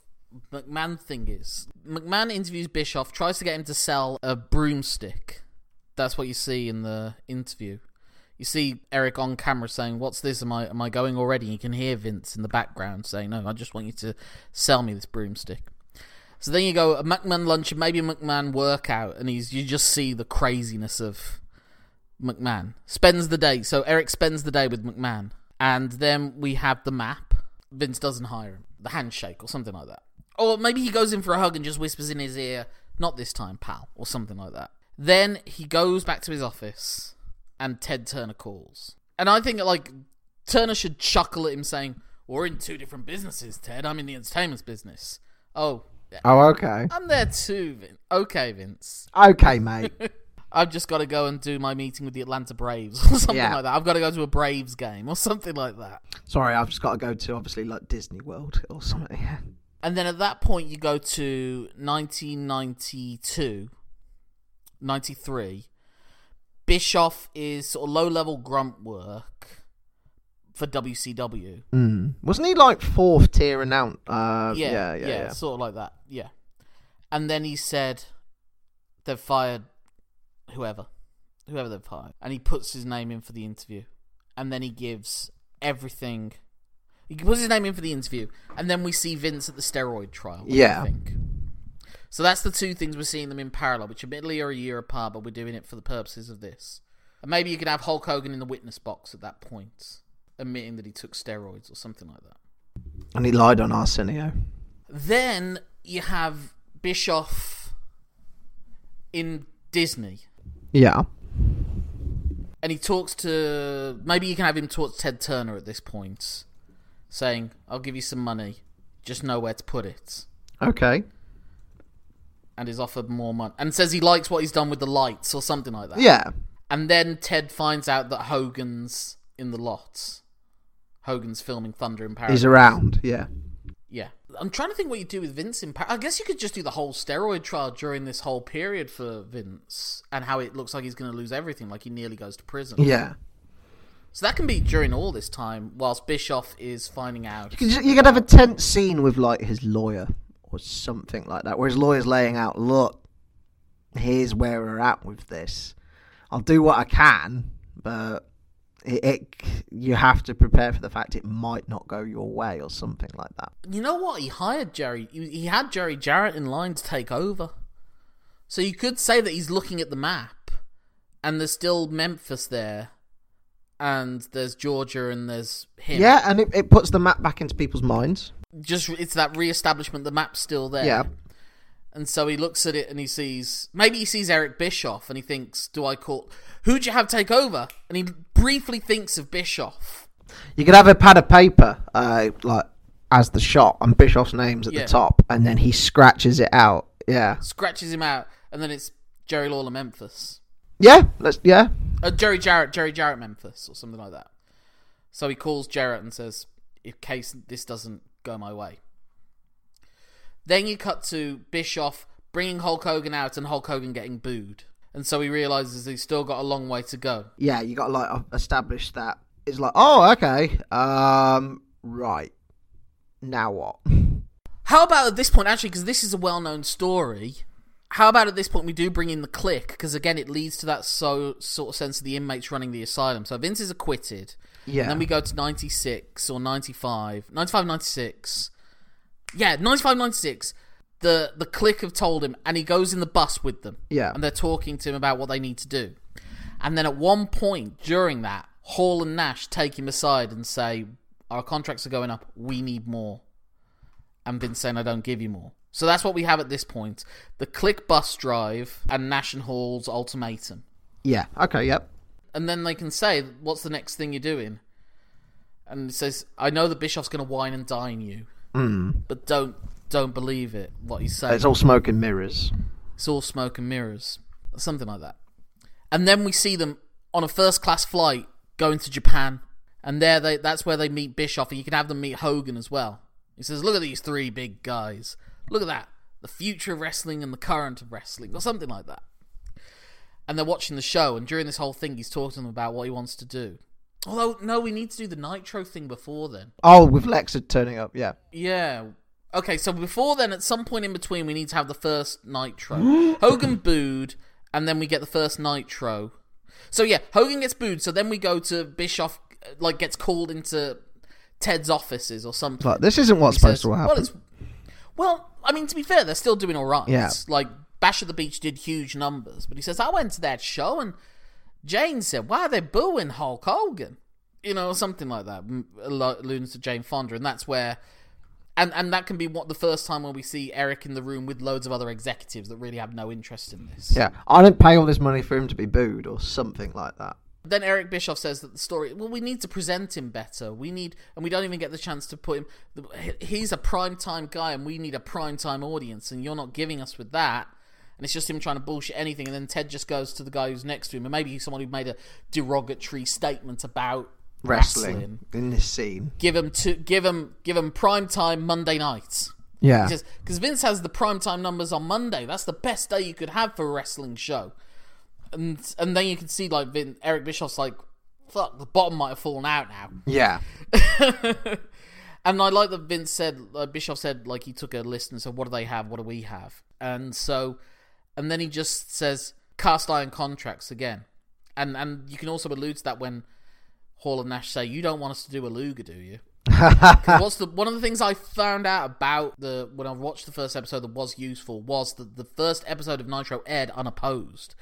McMahon thing is. McMahon interviews Bischoff, tries to get him to sell a broomstick. That's what you see in the interview. You see Eric on camera saying, "What's this? Am I am I going already?" You can hear Vince in the background saying, "No, I just want you to sell me this broomstick." So then you go a McMahon lunch and maybe a McMahon workout, and he's you just see the craziness of McMahon. Spends the day. So Eric spends the day with McMahon, and then we have the map. Vince doesn't hire him. The handshake or something like that. Or maybe he goes in for a hug and just whispers in his ear, "Not this time, pal," or something like that. Then he goes back to his office, and Ted Turner calls. And I think like Turner should chuckle at him, saying, "We're in two different businesses, Ted. I'm in the entertainment business." Oh,
Oh, okay.
I'm there too, Vince. Okay, Vince.
Okay, mate.
I've just got to go and do my meeting with the Atlanta Braves or something
Yeah.
like that. I've got to go to a Braves game or something like that.
Sorry, I've just got to go to obviously like Disney World or something. Yeah.
And then at that point, you go to 1992, 93. Bischoff is sort of low level grunt work for WCW.
Mm. Wasn't he like fourth tier announced? Uh,
yeah,
yeah, yeah, yeah.
sort of like that. Yeah. And then he said they've fired whoever, whoever they've hired, and he puts his name in for the interview, and then he gives everything. He puts his name in for the interview, and then we see Vince at the steroid trial. what do you
Yeah.
think? So that's the two things we're seeing them in parallel, which admittedly are a year apart, but we're doing it for the purposes of this. And maybe you could have Hulk Hogan in the witness box at that point, admitting that he took steroids or something like that.
And he lied on Arsenio.
Then you have Bischoff in Disney,
Yeah.
and he talks to. Maybe you can have him talk to Ted Turner at this point, saying, "I'll give you some money, just know where to put it."
Okay.
And is offered more money, and says he likes what he's done with the lights or something like that.
Yeah.
And then Ted finds out that Hogan's in the lot. Hogan's filming Thunder in Paradise.
He's around. Yeah.
Yeah. I'm trying to think what you do with Vince in Paris. I guess you could just do the whole steroid trial during this whole period for Vince and how it looks like he's going to lose everything, like he nearly goes to prison.
Yeah.
So that can be during all this time, whilst Bischoff is finding out.
You could, you could have a tense scene with like his lawyer or something like that, where his lawyer's laying out, look, here's where we're at with this. I'll do what I can, but it, it you have to prepare for the fact it might not go your way or something like that.
You know what? He hired Jerry. He he had Jerry Jarrett in line to take over. So you could say that he's looking at the map, and there's still Memphis there, and there's Georgia, and there's him.
Yeah, and it, it puts the map back into people's minds.
just it's that re-establishment. The map's still there.
Yeah.
And so he looks at it and he sees maybe he sees Eric Bischoff and he thinks, "Do I call? Who'd you have take over?" And he briefly thinks of Bischoff.
You could have a pad of paper, uh, like as the shot, and Bischoff's name's at
Yeah.
the top, and then he scratches it out. Yeah,
Scratches him out, and then it's Jerry Lawler Memphis.
yeah, let's yeah.
Uh, Jerry Jarrett, Jerry Jarrett Memphis, or something like that. So he calls Jarrett and says, "In case this doesn't go my way." Then you cut to Bischoff bringing Hulk Hogan out and Hulk Hogan getting booed, and so he realizes he's still got a long way to go.
yeah, you got to like establish that it's like, oh, okay, um, right. Now what?
How about at this point, actually, because this is a well-known story. How about at this point we do bring in the Kliq because again it leads to that so sort of sense of the inmates running the asylum. So Vince is acquitted.
Yeah,
And then we go to 96 or 95. 95, 96. Yeah, 95, 96. The, the Kliq have told him, and he goes in the bus with them.
Yeah.
And they're talking to him about what they need to do. And then at one point during that, Hall and Nash take him aside and say, Our contracts are going up. We need more. And Vince saying, I don't give you more. So that's what we have at this point the Kliq bus drive and Nash and Hall's ultimatum
yeah, okay, yep.
and then they can say, "What's the next thing you're doing?" And it says, "I know that Bischoff's going to wine and dine you, mm. but don't don't believe it. What he's saying.
It's all smoke and mirrors.
It's all smoke and mirrors, something like that." And then we see them on a first class flight going to Japan, and there they that's where they meet Bischoff, and you can have them meet Hogan as well. He says, "Look at these three big guys. Look at that. The future of wrestling and the current of wrestling, or something like that." and they're watching the show, and during this whole thing, he's talking to them about what he wants to do. Although, no, we need to do the Nitro thing before then.
Oh, with Lexa turning up, yeah.
Yeah. Okay, so before then, at some point in between, we need to have the first Nitro. Hogan booed, and then we get the first Nitro. So yeah, Hogan gets booed. So then we go to Bischoff, uh, like gets called into Ted's offices or something.
But this isn't what's
He
supposed
says,
to happen.
Well, it's, well, I mean, to be fair, they're still doing all right.
Yeah.
Like Bash at the Beach did huge numbers, but he says I went to that show and Jane said, "Why are they booing Hulk Hogan?" You know, something like that, alluding to Jane Fonda, and that's where. And, and that can be what the first time when we see Eric in the room with loads of other executives that really have no interest in this.
yeah, I didn't pay all this money for him to be booed or something like that.
Then Eric Bischoff says that the story. Well, we need to present him better. We need, and we don't even get the chance to put him. He's a prime time guy, and we need a prime time audience, and you're not giving us with that. And it's just him trying to bullshit anything. And then Ted just goes to the guy who's next to him, and maybe he's someone who made a derogatory statement about
Wrestling,
wrestling.
in this scene.
Give him to give him give him prime time Monday nights.
Yeah.
Because Vince has the prime time numbers on Monday. That's the best day you could have for a wrestling show. And and then you can see like Vin, Eric Bischoff's like, fuck, the bottom might have fallen out now.
yeah.
And I like that Vince said, uh, Bischoff said, like he took a list and said, "What do they have? What do we have?" And so, and then he just says, "Cast iron contracts again." And and you can also allude to that when Hall and Nash say, "You don't want us to do a Luger, do you?" What's the one of the things I found out about the when I watched the first episode that was useful was that the first episode of Nitro aired unopposed,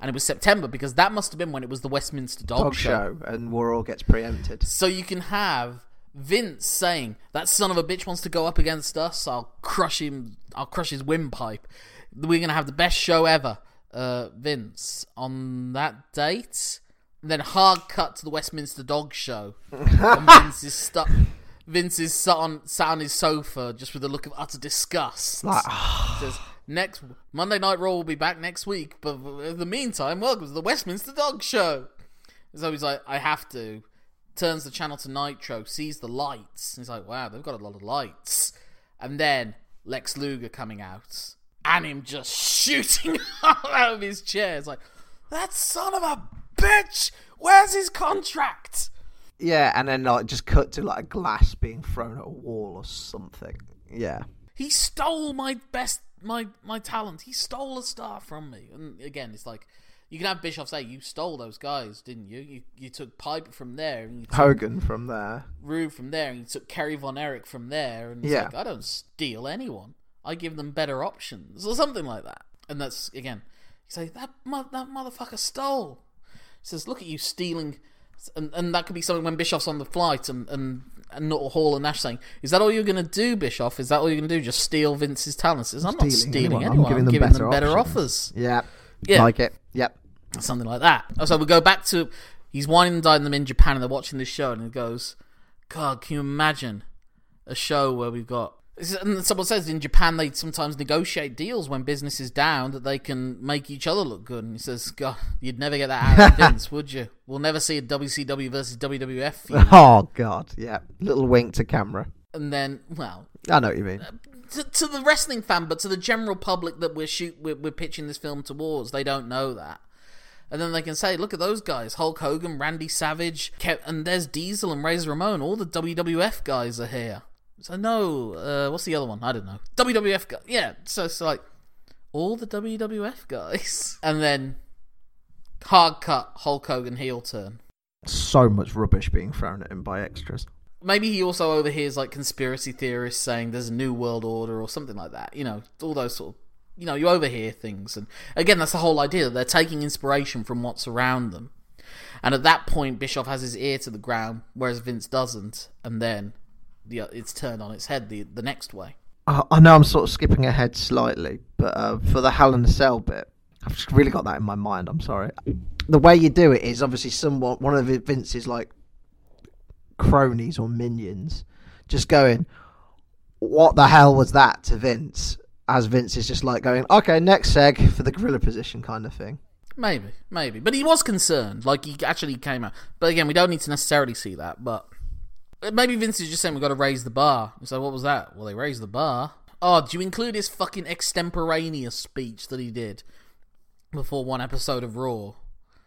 and it was September because that must have been when it was the Westminster Dog,
Dog show, and War all gets preempted.
so you can have Vince saying that son of a bitch wants to go up against us. I'll crush him. I'll crush his windpipe. We're gonna have the best show ever, uh, Vince. On that date, and then hard cut to the Westminster Dog Show. and Vince is stuck. Vince is sat on sat on his sofa just with a look of utter disgust.
Like,
Says next Monday Night Raw will be back next week, but in the meantime, welcome to the Westminster Dog Show. So he's like, I have to. Turns the channel to Nitro, sees the lights. He's like, wow, they've got a lot of lights. And then Lex Luger coming out, and him just shooting out of his chair. It's like, that son of a bitch! Where's his contract?
yeah, and then like just cut to like a glass being thrown at a wall or something. Yeah.
He stole my best, my my talent. He stole a star from me. And again, it's like you can have Bischoff say, "You stole those guys, didn't you? You you took Piper from there, and you took
Hogan from there.
Rube from there, and you took Kerry Von Erich from there." And it's
Yeah.
like, I don't steal anyone. I give them better options, or something like that. And that's again, you say that that motherfucker stole. Says, "Look at you stealing." And, and that could be something when Bischoff's on the flight and, and, and not Hall and Nash saying, Is that all you're going to do, Bischoff? Is that all you're going to do? Just steal Vince's talents? Says, I'm not
Stealing
stealing
anyone.
anyone.
I'm
I'm
giving
giving,
them
them
better
better
options."
offers.
Yeah.
Yeah.
Like it. Yep.
Something like that. Oh, so we go back to he's whining and dining them in Japan and they're watching this show and he goes, God, can you imagine a show where we've got. And someone says in Japan they sometimes negotiate deals when business is down that they can make each other look good. And he says, "God, you'd never get that out of Vince, would you? We'll never see a WCW versus WWF feud."
Oh God, yeah. Little wink to camera.
and then, well,
I know what you mean.
Uh, to, to the wrestling fan, but to the general public that we're shoot we're, we're pitching this film towards, they don't know that. And then they can say, "Look at those guys: Hulk Hogan, Randy Savage, Kev- and there's Diesel and Razor Ramon. All the WWF guys are here." So no, uh, what's the other one? I don't know. WWF guy, yeah. So it's like all the WWF guys, and then hard cut Hulk Hogan heel turn.
So much rubbish being thrown at him by extras.
Maybe he also overhears like conspiracy theorists saying there's a new world order or something like that. You know, all those sort of, you know, you overhear things. And again, that's the whole idea. They're taking inspiration from what's around them. And at that point, Bischoff has his ear to the ground, whereas Vince doesn't. And then the, it's turned on its head the, the next way.
I I know I'm sort of skipping ahead slightly, but uh, for the Hell in a Cell bit, I've just really got that in my mind. I'm sorry. The way you do it is obviously someone, one of Vince's like cronies or minions, just going, "What the hell was that?" to Vince, as Vince is just like going, "Okay, next seg for the gorilla position," kind of thing.
Maybe, maybe. But he was concerned. Like, he actually came out. But again, we don't need to necessarily see that. But maybe Vince is just saying we've got to raise the bar. So what was that? Well, they raised the bar. Oh, do you include his fucking extemporaneous speech that he did before one episode of Raw?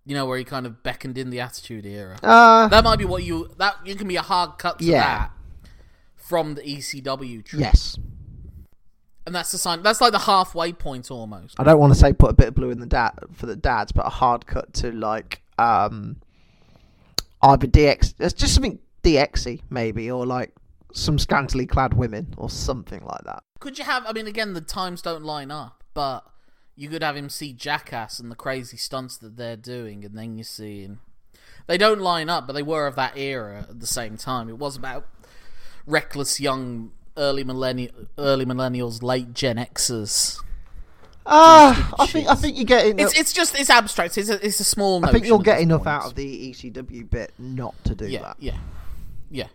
You know, where he kind of beckoned in the Attitude Era.
Uh,
that might be what you... That You can be a hard cut to
Yeah.
that from the ECW trip.
yes.
And that's the sign... That's like the halfway point, almost.
I don't want to say put a bit of blue in the dad for the dads, but a hard cut to like um either DX. It's just something DXy maybe, or like some scantily clad women or something like that.
Could you have? I mean, again, the times don't line up, but you could have him see Jackass and the crazy stunts that they're doing, and then you see seeing they don't line up, but they were of that era at the same time. It was about reckless young early millennial, early millennials, late Gen Xers.
Ah, I think I think you get enough.
It's it's just it's abstract. It's a it's a small.
I think you'll get enough
point.
out of the ECW bit not to do
yeah,
that.
yeah, yeah.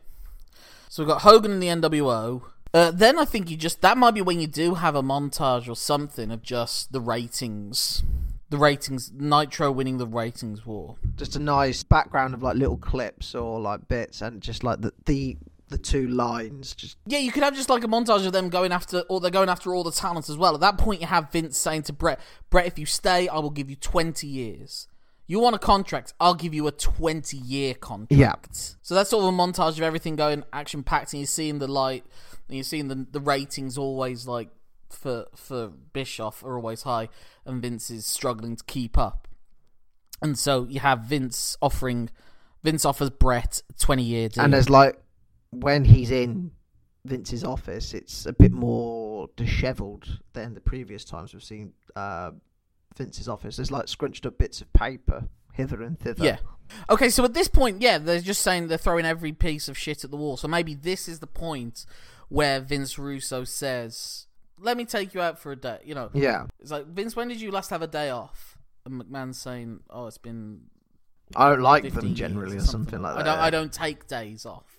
So we've got Hogan and the NWO. Uh, then I think you just that might be when you do have a montage or something of just the ratings, the ratings, Nitro winning the ratings war.
Just a nice background of like little clips or like bits, and just like the the the two lines. Just
Yeah, you could have just like a montage of them going after, or they're going after all the talents as well. At that point, you have Vince saying to Brett, "Brett, if you stay, I will give you twenty years. You want a contract? I'll give you a twenty-year contract."
Yeah.
So that's sort of a montage of everything going action packed, and you're seeing the light, and you're seeing the the ratings always like for for Bischoff are always high, and Vince is struggling to keep up. And so you have Vince offering, Vince offers Brett twenty-year deal.
and there's like when he's in Vince's office, it's a bit more dishevelled than the previous times we've seen uh, Vince's office. There's like scrunched up bits of paper hither and thither.
Yeah. Okay, so at this point, yeah, they're just saying they're throwing every piece of shit at the wall. So maybe this is the point where Vince Russo says, "Let me take you out for a day." You know,
Yeah.
it's like Vince, when did you last have a day off? And McMahon's saying, "Oh, it's been
I don't like them generally
years
or something like
I
that.
don't. I don't take days off."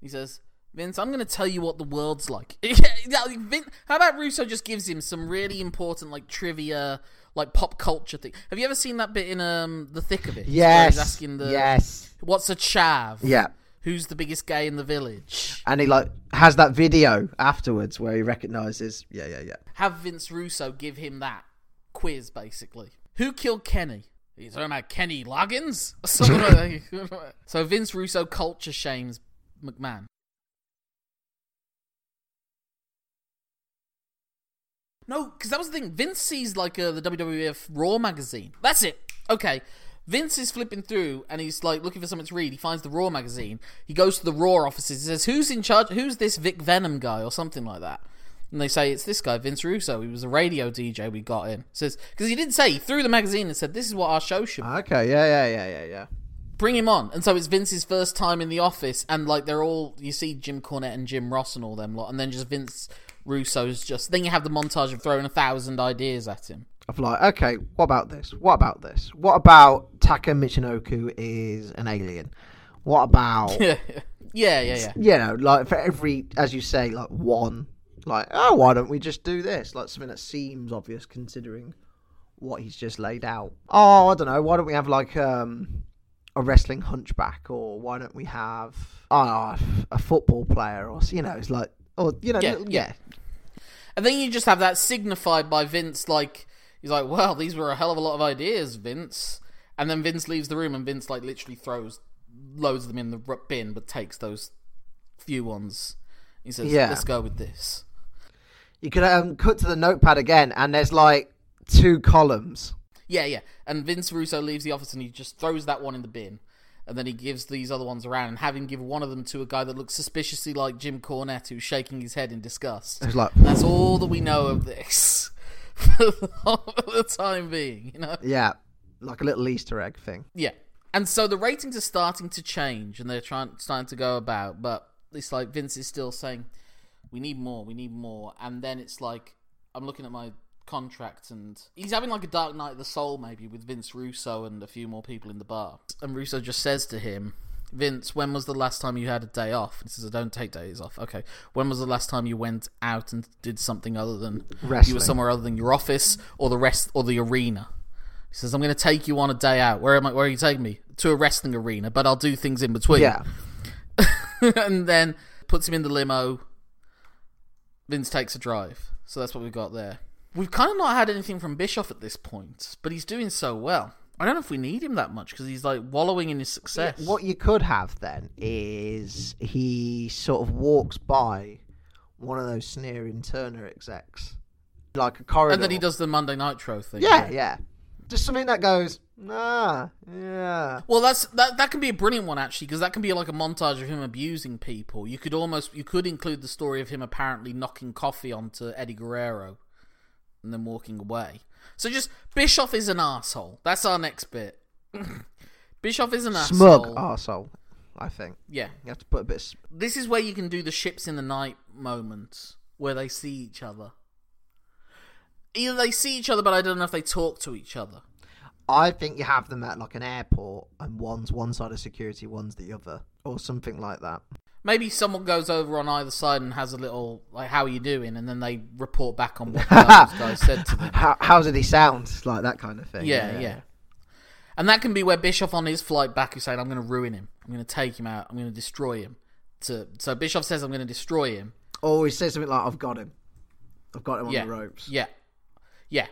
He says. Vince, I'm going to tell you what the world's like. Yeah, like, Vin- How about Russo just gives him some really important, like trivia, like pop culture thing? Have you ever seen that bit in um the thick of it?
Yes.
he's asking the
Yes.
What's a chav?
Yeah.
Who's the biggest gay in the village?
And he like has that video afterwards where he recognises. Yeah, yeah, yeah.
Have Vince Russo give him that quiz, basically. Who killed Kenny? He's talking about Kenny Loggins? Something like that. so Vince Russo culture shames McMahon. No, because that was the thing. Vince sees like uh, the WWF Raw magazine. That's it. Okay. Vince is flipping through and he's like looking for something to read. He finds the Raw magazine. He goes to the Raw offices. He says, "Who's in charge? Who's this Vic Venom guy or something like that?" And they say it's this guy, Vince Russo. He was a radio DJ we got in. Says because he didn't say he threw the magazine and said, "This is what our show should be."
Okay. Yeah, yeah, yeah, yeah, yeah.
Bring him on. And so it's Vince's first time in the office, and like they're all you see Jim Cornette and Jim Ross and all them lot, and then just Vince Russo's just. Then you have the montage of throwing a thousand ideas at him.
Of like, okay, what about this? What about this? What about Taka Michinoku is an alien? What about
Yeah, Yeah, yeah, yeah.
you know, like for every, as you say, like one, like oh, why don't we just do this? Like something that seems obvious considering what he's just laid out. Oh, I don't know. Why don't we have like um a wrestling hunchback, or why don't we have uh, a football player, or you know, it's like, or you know,
Yeah,
little-
yeah. And then you just have that signified by Vince, like he's like, "Well, these were a hell of a lot of ideas, Vince." And then Vince leaves the room, and Vince like literally throws loads of them in the bin, but takes those few ones. He says,
Yeah.
"Let's go with this."
You could um, cut to the notepad again, and there's like two columns.
Yeah, yeah. And Vince Russo leaves the office, and he just throws that one in the bin, and then he gives these other ones around, and have him give one of them to a guy that looks suspiciously like Jim Cornette, who's shaking his head in disgust.
It's like,
That's all that we know of this for the time being, you know?
yeah, like a little Easter egg thing.
Yeah. And so the ratings are starting to change and they're trying starting to go about, but it's like Vince is still saying, We need more, we need more and then it's like I'm looking at my contract and he's having like a dark night of the soul maybe with Vince Russo and a few more people in the bar. And Russo just says to him, Vince, when was the last time you had a day off? And he says, I don't take days off. Okay. When was the last time you went out and did something other than you were somewhere other than your office or the rest or the arena? He says, "I'm going to take you on a day out. Where am I? Where are you taking me? To a wrestling arena, but I'll do things in between."
Yeah,
and then puts him in the limo. Vince takes a drive. So that's what we've got there. We've kind of not had anything from Bischoff at this point, but he's doing so well. I don't know if we need him that much because he's like wallowing in his success.
What you could have then is he sort of walks by one of those sneering Turner execs, like a corridor.
and then he does the Monday Nitro thing.
Yeah, yeah. Just something that goes, nah, yeah.
Well, that's that. That can be a brilliant one actually, because that can be like a montage of him abusing people. You could almost you could include the story of him apparently knocking coffee onto Eddie Guerrero, and then walking away. So just Bischoff is an asshole. That's our next bit. Bischoff is an
Smug
asshole.
arsehole, I think.
Yeah,
You have to put a bit of.
this is where you can do the ships in the night moments where they see each other. Either they see each other, but I don't know if they talk to each other.
I think you have them at like an airport, and one's one side of security, one's the other, or something like that.
Maybe someone goes over on either side and has a little like, "How are you doing?" and then they report back on what those guys said to them.
How how did he sound? Like that kind of thing.
Yeah, yeah. And that can be where Bischoff on his flight back is saying, "I'm going to ruin him. I'm going to take him out. I'm going to destroy him." To so Bischoff says, "I'm going to destroy him."
Or he says something like, "I've got him. I've got him on
yeah,
the ropes."
yeah, yeah.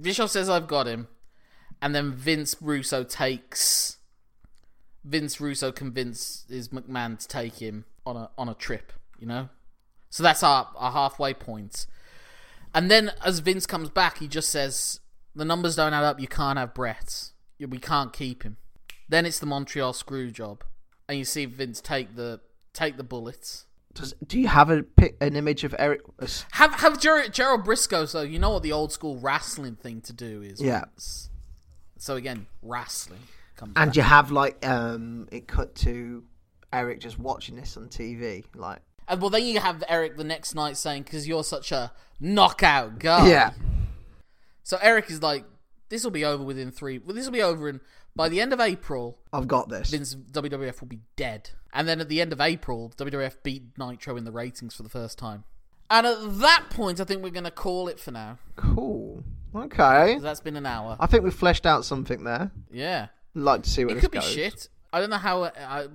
Bischoff says, "I've got him," and then Vince Russo takes. Vince Russo convinces McMahon to take him on a on a trip. You know, so that's our our halfway point. And then as Vince comes back, he just says, "The numbers don't add up. You can't have Brett. We can't keep him." Then it's the Montreal screw job, and you see Vince take the take the bullets.
Does, do you have a an image of Eric?
Have have Ger- Gerald Brisco. So you know what the old school wrestling thing to do is.
Yeah.
So again, wrestling comes.
And
back.
you have like um, it cut to Eric just watching this on TV, like
and well, then you have Eric the next night saying, "Because you're such a knockout guy."
yeah,
So Eric is like, "This will be over within three. Well, this will be over in by the end of April.
I've got this.
Vince WWF will be dead. And then at the end of April, WWF beat Nitro in the ratings for the first time. And at that point, I think we're going to call it for now.
Cool. Okay.
That's been an hour.
I think we've fleshed out something there.
Yeah.
Like to see where
It
this
could be shit. I don't know how. I,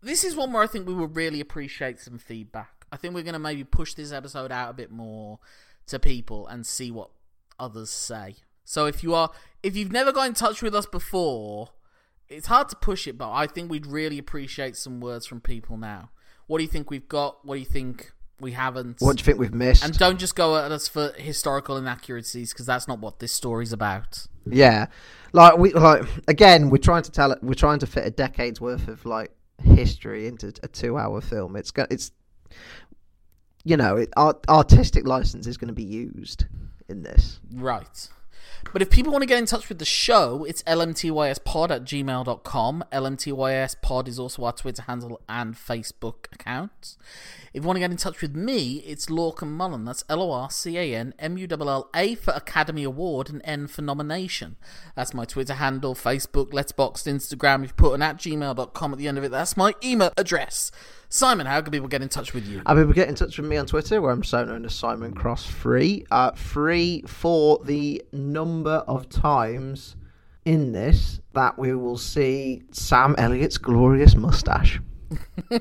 this is one where I think we would really appreciate some feedback. I think we're going to maybe push this episode out a bit more to people and see what others say. So if you are, if you've never got in touch with us before, it's hard to push it, but I think we'd really appreciate some words from people now. What do you think we've got? What do you think we haven't?
What do you think we've missed?
and don't just go at us for historical inaccuracies because that's not what this story's about.
Yeah, like we like again, we're trying to tell it. We're trying to fit a decade's worth of like history into a two-hour film. It's it's you know, it, art, artistic license is going to be used in this.
Right. But if people want to get in touch with the show, it's lmtyspod at gmail.com. lmtyspod is also our Twitter handle and Facebook account. If you want to get in touch with me, it's Lorcan Mullan. That's L O R C A N M U L L A for Academy Award and N for nomination. That's my Twitter handle, Facebook, Letterboxd, Instagram. If you put an at gmail.com at the end of it, that's my email address. Simon, how can people get in touch with you?
Uh, people get in touch with me on Twitter, where I'm so known as Simon Cross Free. Uh, free for the number of times in this that we will see Sam Elliott's glorious mustache.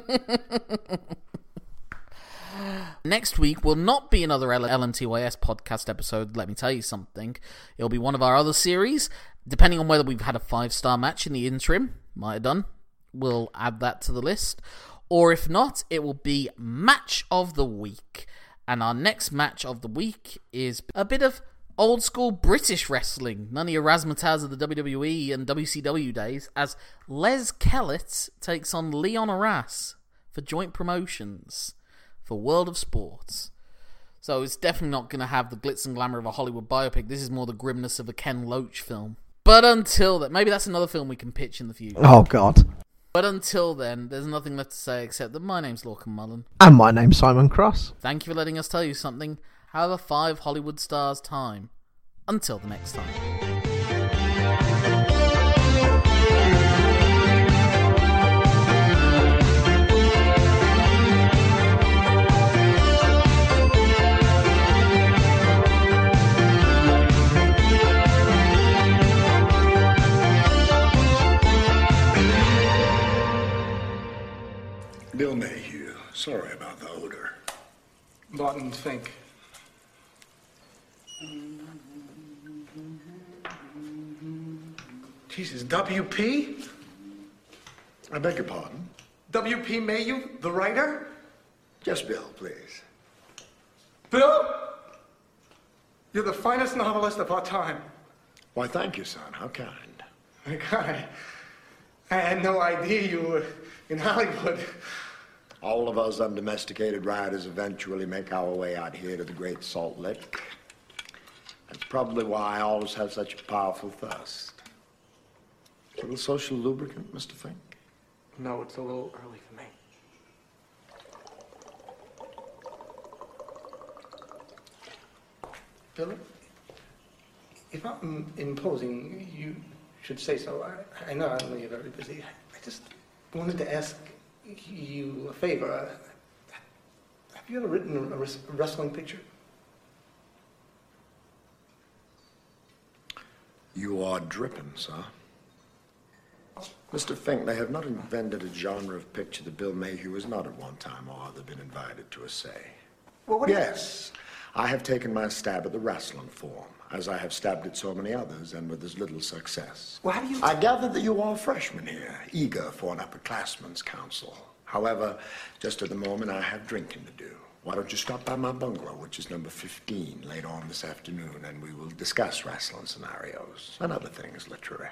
Next week will not be another LMTYS podcast episode, let me tell you something. It'll be one of our other series, depending on whether we've had a five star match in the interim. Might have done. We'll add that to the list. Or if not, it will be Match of the Week. And our next match of the week is a bit of old school British wrestling. None of your razzmatazz of the WWE and WCW days, as Les Kellett takes on Leon Arras for joint promotions for World of Sports. So it's definitely not going to have the glitz and glamour of a Hollywood biopic. This is more the grimness of a Ken Loach film. But until then, maybe that's another film we can pitch in the future.
Oh, God.
But until then, there's nothing left to say except that my name's Lorcan Mullan.
And my name's Simon Cross.
Thank you for letting us tell you something. Have a five Hollywood stars time. Until the next time.
WP?
I beg your pardon?
WP Mayhew, the writer?
Just Bill, please.
Bill? You're the finest novelist of our time.
Why, thank you, son. How kind.
My God, I had no idea you were in Hollywood.
All of us undomesticated riders eventually make our way out here to the Great Salt Lick. That's probably why I always have such a powerful thirst. A little social lubricant, Mr. Fink?
No, it's a little early for me. Bill, if I'm imposing, you should say so. I, I know I know you're very busy. I just wanted to ask you a favor. Have you ever written a wres- wrestling picture?
You are dripping, sir. Mr. Fink, they have not invented a genre of picture that Bill Mayhew has not at one time or other been invited to essay.
Well, what
Yes, I have taken my stab at the wrestling form, as I have stabbed at so many others, and with as little success.
Well, how do you-
I gather that you are a freshman here, eager for an upperclassman's counsel. However, just at the moment, I have drinking to do. Why don't you stop by my bungalow, which is number 15, later on this afternoon, and we will discuss wrestling scenarios and other things literary.